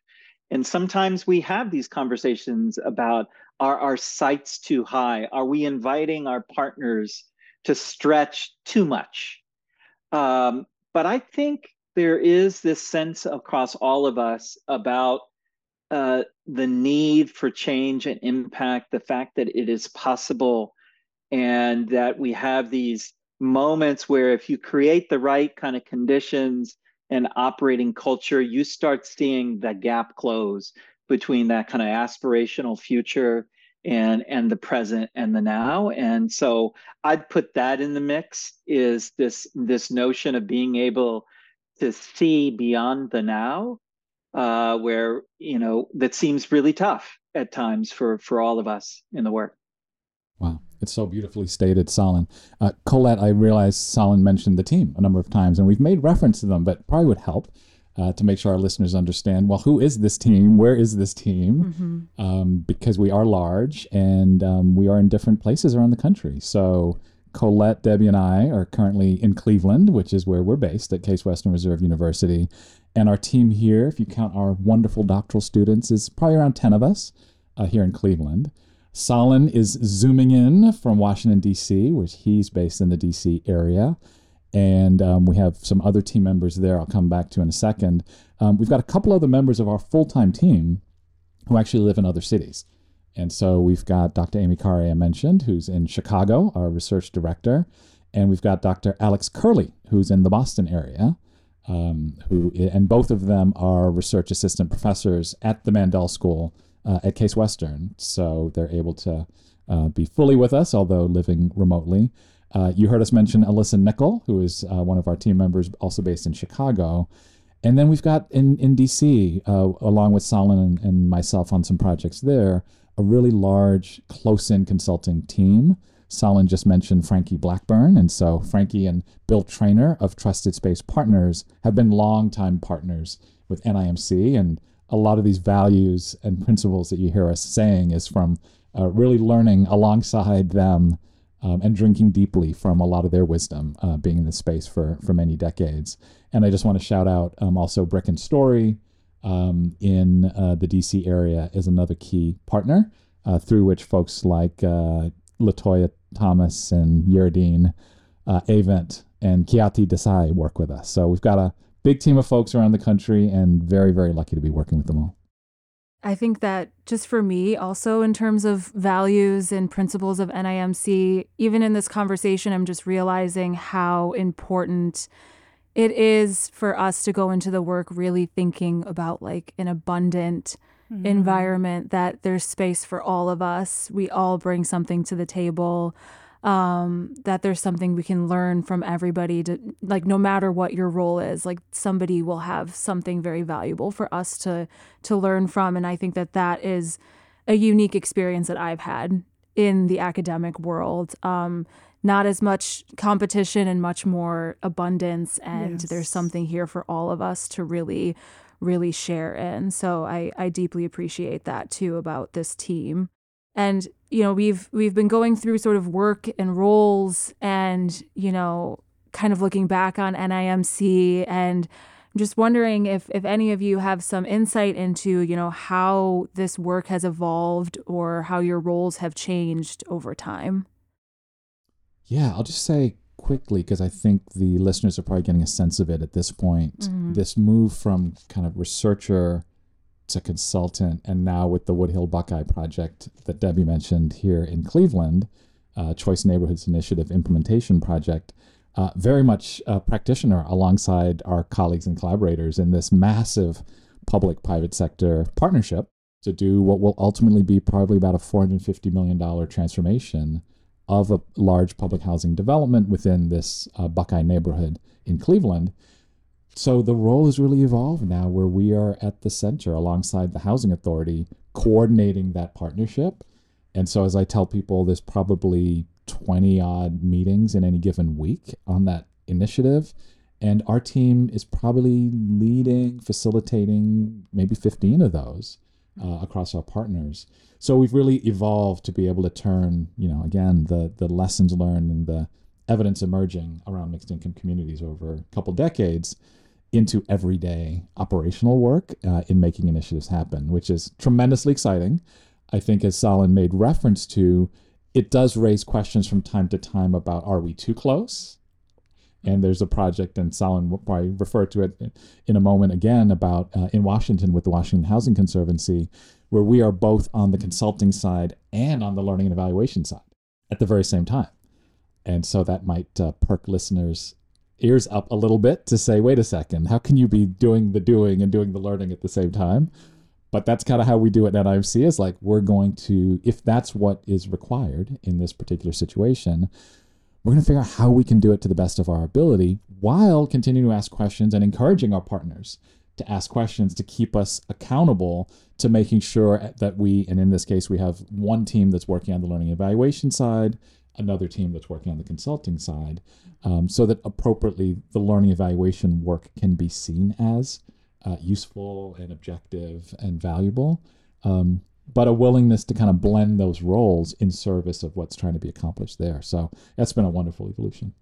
And sometimes we have these conversations about are our sights too high? Are we inviting our partners to stretch too much? Um, but I think there is this sense across all of us about uh, the need for change and impact, the fact that it is possible, and that we have these moments where if you create the right kind of conditions and operating culture, you start seeing the gap close between that kind of aspirational future and and the present and the now. And so i'd put that in the mix is this this notion of being able to see beyond the now uh, where you know that seems really tough at times for for all of us in the work. Wow. It's so beautifully stated Salin uh, colette i realize Salin mentioned the team a number of times and we've made reference to them but probably would help uh, to make sure our listeners understand well who is this team? Where is this team? Mm-hmm. um, because we are large and um, we are in different places around the country. So colette debbie and i are currently in cleveland which is where we're based at case western reserve university and our team here if you count our wonderful doctoral students is probably around 10 of us uh, here in cleveland Salin is zooming in from Washington, D.C., which he's based in the D.C. area and um, we have some other team members there I'll come back to in a second. Um, we've got a couple other members of our full time team who actually live in other cities. And so we've got Dr. Amy Khare, I mentioned, who's in Chicago, our research director. And we've got Dr. Alex Curley, who's in the Boston area. Um, who and both of them are research assistant professors at the Mandel School uh, at Case Western, so they're able to uh, be fully with us, although living remotely. Uh, you heard us mention Alyssa Nickel, who is uh, one of our team members, also based in Chicago. And then we've got in, in DC, uh, along with Salin and, and, myself on some projects there, a really large, close in consulting team. Salin just mentioned Frankie Blackburn. And so Frankie and Bill Traynor of Trusted Space Partners have been longtime partners with NIMC. And a lot of these values and principles that you hear us saying is from uh, really learning alongside them um, and drinking deeply from a lot of their wisdom, uh, being in this space for for many decades. And I just want to shout out um, also Brick and Story um, in uh, the DC area is another key partner uh, through which folks like uh, Latoya Thomas and Yeridine uh, Avent and Kiati Desai work with us. So we've got a big team of folks around the country and very, very lucky to be working with them all. I think that just for me, also in terms of values and principles of NIMC, even in this conversation, I'm just realizing how important it is for us to go into the work really thinking about like an abundant mm-hmm. environment, that there's space for all of us. We all bring something to the table um, that there's something we can learn from everybody to like no matter what your role is like somebody will have something very valuable for us to to learn from and i think that that is a unique experience that i've had in the academic world um, not as much competition and much more abundance and yes. there's something here for all of us to really really share in so i i deeply appreciate that too about this team and you know we've we've been going through sort of work and roles and you know kind of looking back on NIMC and I'm just wondering if if any of you have some insight into you know how this work has evolved or how your roles have changed over time. Yeah, I'll just say quickly because I think the listeners are probably getting a sense of it at this point. Mm-hmm. This move from kind of researcher to consultant, and now with the Woodhill Buckeye project that Debbie mentioned here in Cleveland, uh, Choice Neighborhoods Initiative implementation project, uh, very much a practitioner alongside our colleagues and collaborators in this massive public private sector partnership to do what will ultimately be probably about a $450 million transformation of a large public housing development within this uh, Buckeye neighborhood in Cleveland. So the role has really evolved now where we are at the center alongside the housing authority coordinating that partnership. And so as i tell people there's probably 20 odd meetings in any given week on that initiative. And our team is probably leading facilitating maybe 15 of those uh, across our partners so we've really evolved to be able to turn you know again the the lessons learned and the evidence emerging around mixed income communities over a couple decades into everyday operational work uh, in making initiatives happen, which is tremendously exciting. I think, as Salin made reference to, it does raise questions from time to time about are we too close? And there's a project, and Salin will probably refer to it in a moment again about uh, in Washington with the Washington Housing Conservancy, where we are both on the consulting side and on the learning and evaluation side at the very same time. And so that might uh, perk listeners' ears up a little bit to say, wait a second, how can you be doing the doing and doing the learning at the same time? But that's kind of how we do it at NIMC is like we're going to, if that's what is required in this particular situation, we're going to figure out how we can do it to the best of our ability while continuing to ask questions and encouraging our partners to ask questions to keep us accountable to making sure that we, and in this case, we have one team that's working on the learning evaluation side, another team that's working on the consulting side, um, so that appropriately the learning evaluation work can be seen as uh, useful and objective and valuable, um, but a willingness to kind of blend those roles in service of what's trying to be accomplished there. So that's been a wonderful evolution.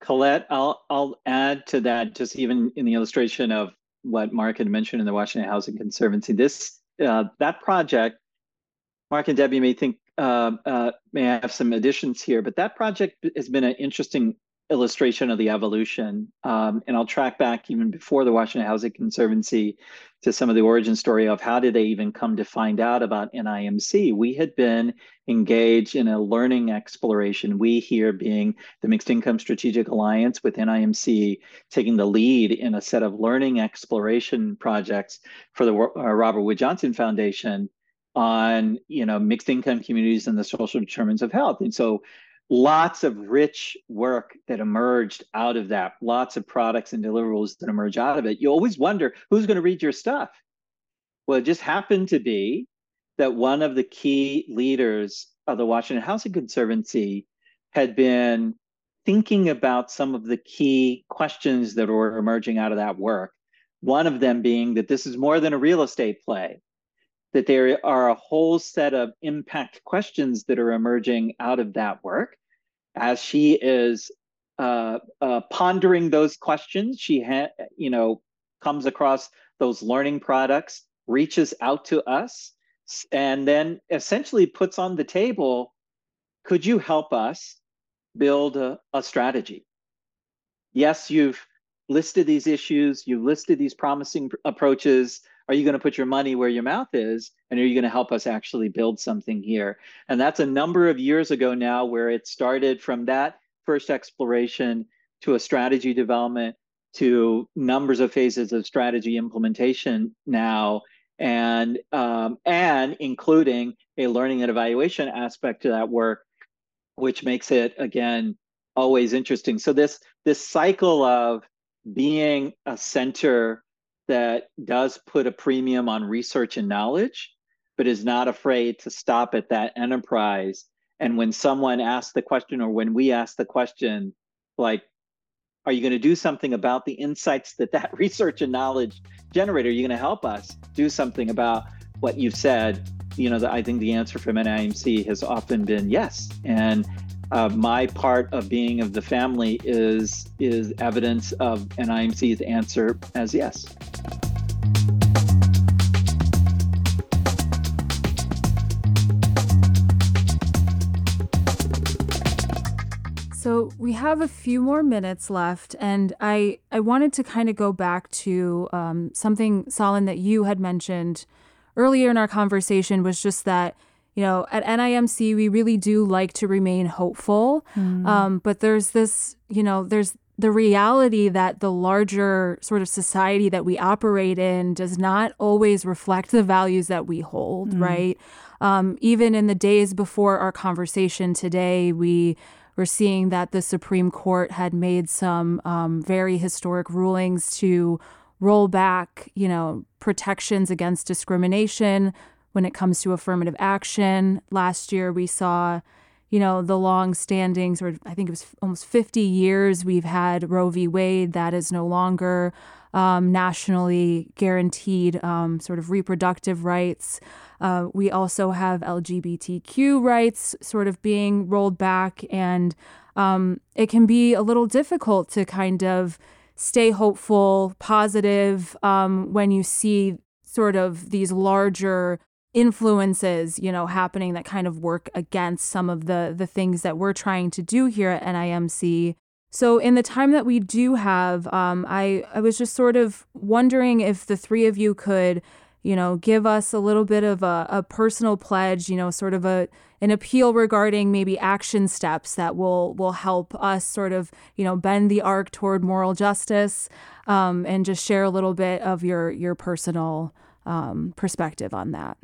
Colette, I'll I'll add to that just even in the illustration of what Mark had mentioned in the Washington Housing Conservancy. This uh, that project, Mark and Debbie may think uh, uh, may have some additions here, but that project has been an interesting illustration of the evolution. Um, and I'll track back even before the Washington Housing Conservancy to some of the origin story of how did they even come to find out about NIMC. We had been engaged in a learning exploration. We here being the Mixed Income Strategic Alliance with NIMC taking the lead in a set of learning exploration projects for the uh, Robert Wood Johnson Foundation on you know mixed income communities and the social determinants of health and so lots of rich work that emerged out of that lots of products and deliverables that emerge out of it. You always wonder who's going to read your stuff. Well it just happened to be that one of the key leaders of the washington housing conservancy had been thinking about some of the key questions that were emerging out of that work one of them being that this is more than a real estate play that there are a whole set of impact questions that are emerging out of that work. As she is uh, uh, pondering those questions, she you know comes across those learning products, reaches out to us, and then essentially puts on the table, could you help us build a, a strategy? Yes, you've listed these issues, you've listed these promising pr- approaches are you going to put your money where your mouth is and are you going to help us actually build something here? And that's a number of years ago now where it started from that first exploration to a strategy development to numbers of phases of strategy implementation now and um, and including a learning and evaluation aspect to that work which makes it again always interesting. So this this cycle of being a center that does put a premium on research and knowledge, but is not afraid to stop at that enterprise. And when someone asks the question, or when we ask the question, like, are you going to do something about the insights that that research and knowledge generated? Are you going to help us do something about what you've said? You know, the, I think the answer from NIMC has often been yes. And uh, my part of being of the family is is evidence of NIMC's answer as yes. So we have a few more minutes left, and I I wanted to kind of go back to um, something, Salin, that you had mentioned earlier in our conversation was just that you know, at NIMC, we really do like to remain hopeful. Mm. Um, but there's this, you know, there's the reality that the larger sort of society that we operate in does not always reflect the values that we hold, mm. right? Um, even in the days before our conversation today, we were seeing that the Supreme Court had made some um, very historic rulings to roll back, you know, protections against discrimination when it comes to affirmative action. Last year, we saw, you know, the long standings, or I think it was almost 50 years we've had Roe v. Wade. That is no longer um, nationally guaranteed um, sort of reproductive rights. Uh, we also have LGBTQ rights sort of being rolled back, and um, it can be a little difficult to kind of stay hopeful, positive um, when you see sort of these larger influences, you know, happening that kind of work against some of the the things that we're trying to do here at NIMC. So in the time that we do have, um, I I was just sort of wondering if the three of you could, you know, give us a little bit of a, a personal pledge, you know, sort of a an appeal regarding maybe action steps that will will help us sort of you know bend the arc toward moral justice, um, and just share a little bit of your your personal um, perspective on that.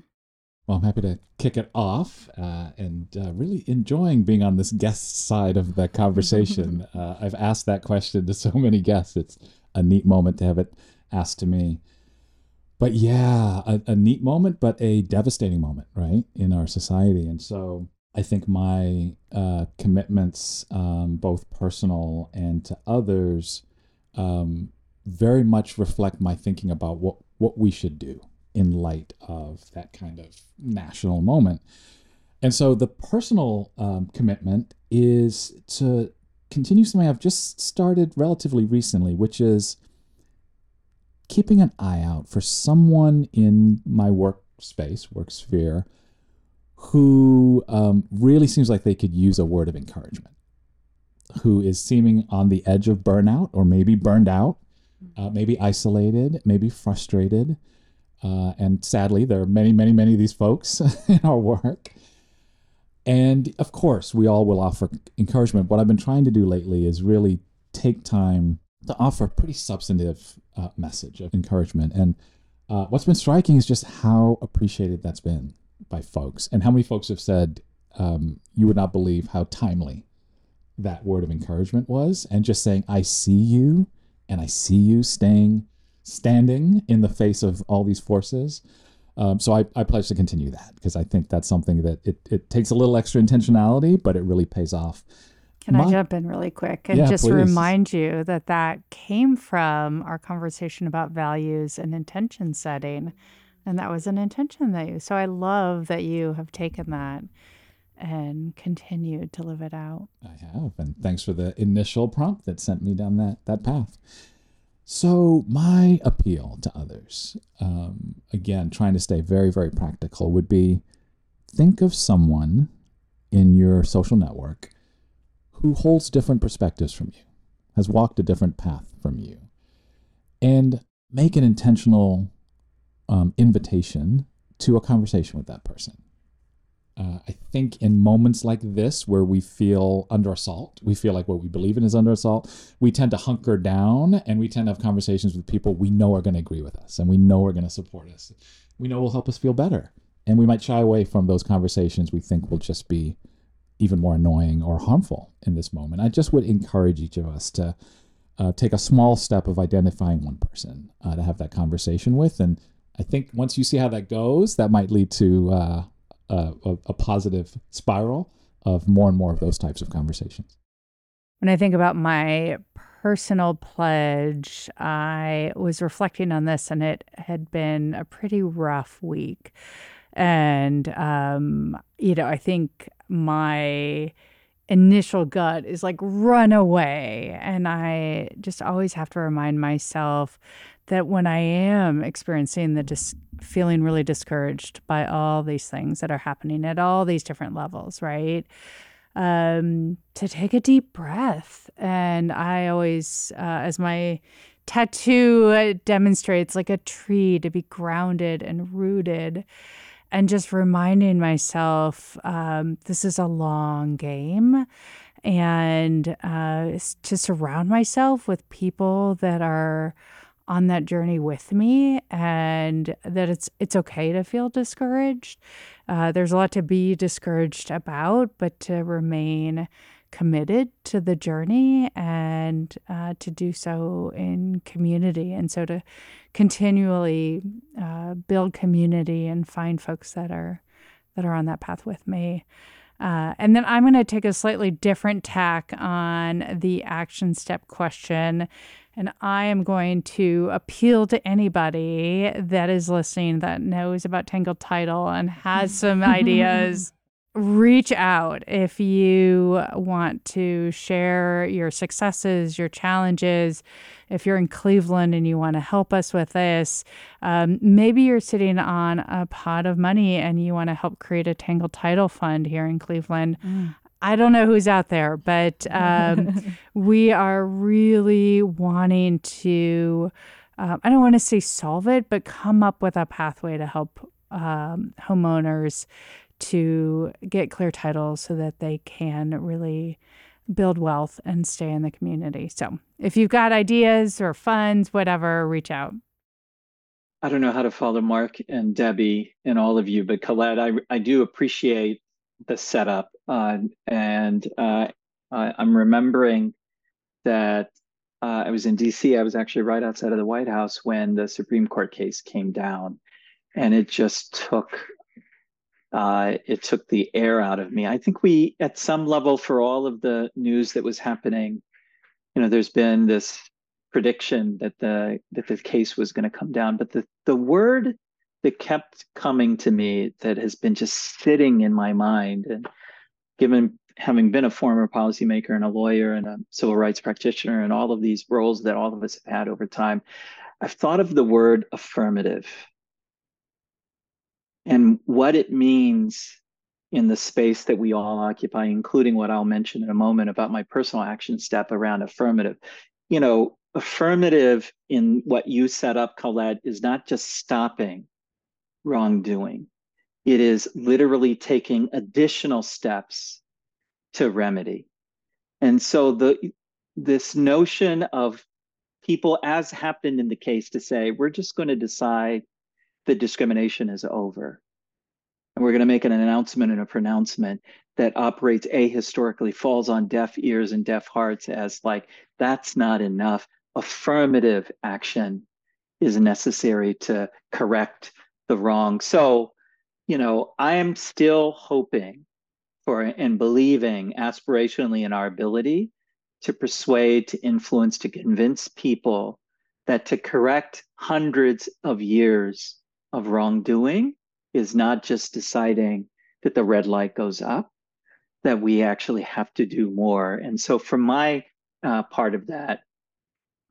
Well, I'm happy to kick it off uh, and uh, really enjoying being on this guest side of the conversation. uh, I've asked that question to so many guests. It's a neat moment to have it asked to me. But yeah, a, a neat moment, but a devastating moment, right, in our society. And so I think my uh, commitments, um, both personal and to others, um, very much reflect my thinking about what, what we should do in light of that kind of national moment. And so the personal um, commitment is to continue something I've just started relatively recently, which is keeping an eye out for someone in my workspace, work sphere, who um, really seems like they could use a word of encouragement, who is seeming on the edge of burnout or maybe burned out, uh, maybe isolated, maybe frustrated, uh, and sadly, there are many, many, many of these folks in our work. And of course, we all will offer encouragement. What I've been trying to do lately is really take time to offer a pretty substantive uh, message of encouragement. And uh, what's been striking is just how appreciated that's been by folks, and how many folks have said, um, You would not believe how timely that word of encouragement was. And just saying, I see you, and I see you staying standing in the face of all these forces. Um, so I, I pledge to continue that because I think that's something that it, it takes a little extra intentionality, but it really pays off. Can My, I jump in really quick and yeah, just please. remind you that that came from our conversation about values and intention setting. And that was an intention that you, so I love that you have taken that and continued to live it out. I have. And thanks for the initial prompt that sent me down that, that path. So, my appeal to others, um, again, trying to stay very, very practical, would be think of someone in your social network who holds different perspectives from you, has walked a different path from you, and make an intentional um, invitation to a conversation with that person. Uh, I think in moments like this where we feel under assault, we feel like what we believe in is under assault, we tend to hunker down and we tend to have conversations with people we know are going to agree with us and we know are going to support us. We know will help us feel better. And we might shy away from those conversations we think will just be even more annoying or harmful in this moment. I just would encourage each of us to uh, take a small step of identifying one person uh, to have that conversation with. And I think once you see how that goes, that might lead to uh, a, a, positive spiral of more and more of those types of conversations. When I think about my personal pledge, I was reflecting on this, and it had been a pretty rough week. And, um, you know, I think my initial gut is like, run away. And I just always have to remind myself that when I am experiencing the dis- feeling really discouraged by all these things that are happening at all these different levels, right? Um, to take a deep breath. And I always, uh, as my tattoo uh, demonstrates, like a tree to be grounded and rooted. And just reminding myself um, this is a long game and uh, to surround myself with people that are on that journey with me and that it's it's okay to feel discouraged. Uh, there's a lot to be discouraged about, but to remain committed to the journey and uh, to do so in community. And so to continually uh, build community and find folks that are that are on that path with me. Uh, and then I'm going to take a slightly different tack on the action step question and I am going to appeal to anybody that is listening that knows about Tangled Title and has some ideas reach out if you want to share your successes, your challenges. If you're in Cleveland and you want to help us with this, um, maybe you're sitting on a pot of money and you want to help create a Tangled Title Fund here in Cleveland. Mm. I don't know who's out there, but um, we are really wanting to. Um, I don't want to say solve it, but come up with a pathway to help um, homeowners to get clear titles so that they can really build wealth and stay in the community. So if you've got ideas or funds, whatever, reach out. I don't know how to follow Mark and Debbie and all of you, but Colette, I, I do appreciate the setup. Uh, and uh, I'm remembering that uh, I was in DC. I was actually right outside of the White House when the Supreme Court case came down. And it just took uh, it took the air out of me. I think we, at some level, for all of the news that was happening, you know, there's been this prediction that the that the case was going to come down, but the the word that kept coming to me that has been just sitting in my mind, and given having been a former policymaker and a lawyer and a civil rights practitioner and all of these roles that all of us have had over time, I've thought of the word affirmative and what it means in the space that we all occupy, including what I'll mention in a moment about my personal action step around affirmative. You know, affirmative in what you set up, Colette, is not just stopping wrongdoing, it is literally taking additional steps to remedy. And so the this notion of people, as happened in the case, to say, we're just going to decide the discrimination is over. And we're going to make an announcement and a pronouncement that operates ahistorically, falls on deaf ears and deaf hearts as like, that's not enough. Affirmative action is necessary to correct the wrong. So, you know, I am still hoping for and believing aspirationally in our ability to persuade, to influence, to convince people that to correct hundreds of years of wrongdoing is not just deciding that the red light goes up, that we actually have to do more. And so, for my uh, part of that,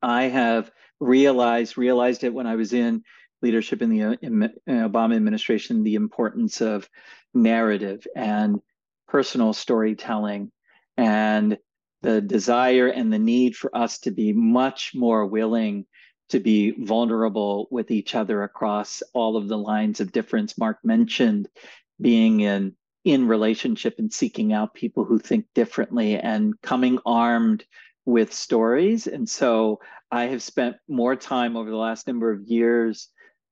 I have realized realized it when I was in leadership in the uh, in, uh, Obama administration, the importance of narrative and personal storytelling, and the desire and the need for us to be much more willing to be vulnerable with each other across all of the lines of difference. Mark mentioned being in in relationship and seeking out people who think differently and coming armed with stories. And so I have spent more time over the last number of years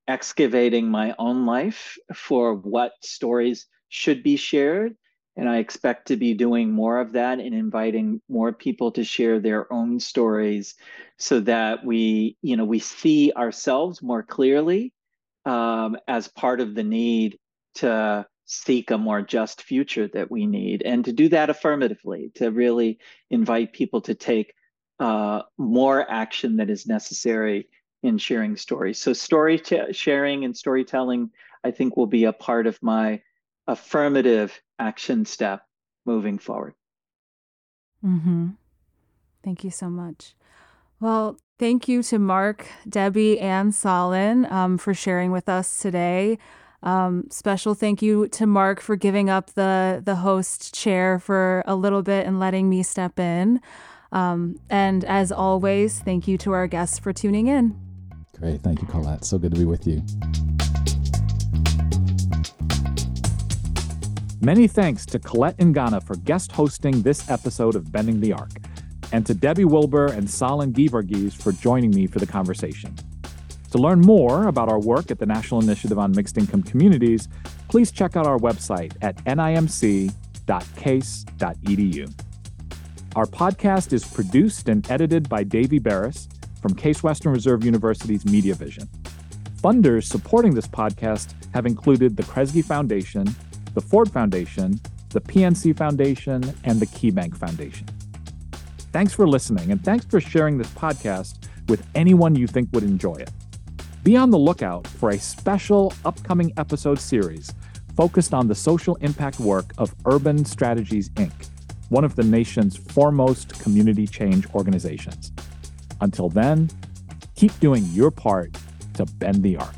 excavating my own life for what stories should be shared. And I expect to be doing more of that and inviting more people to share their own stories so that we, you know, we see ourselves more clearly um, as part of the need to seek a more just future that we need. And to do that affirmatively, to really invite people to take uh, more action that is necessary in sharing stories. So story sharing and storytelling, I think will be a part of my affirmative action step moving forward. Mm-hmm. Thank you so much. Well, thank you to Mark, Debbie, and Salin um, for sharing with us today. Um, special thank you to Mark for giving up the the host chair for a little bit and letting me step in. Um, and as always, thank you to our guests for tuning in. Great. Thank you, Colette. So good to be with you. Many thanks to Colette Ngana for guest hosting this episode of Bending the Arc, and to Debbie Wilber and Salin Geevarghese for joining me for the conversation. To learn more about our work at the National Initiative on Mixed Income Communities, please check out our website at nimc.case.edu. Our podcast is produced and edited by Davey Berris from Case Western Reserve University's Media Vision. Funders supporting this podcast have included the Kresge Foundation, the Ford Foundation, the PNC Foundation, and the KeyBank Foundation. Thanks for listening, and thanks for sharing this podcast with anyone you think would enjoy it. Be on the lookout for a special upcoming episode series focused on the social impact work of Urban Strategies, Inc., one of the nation's foremost community change organizations. Until then, keep doing your part to bend the arc.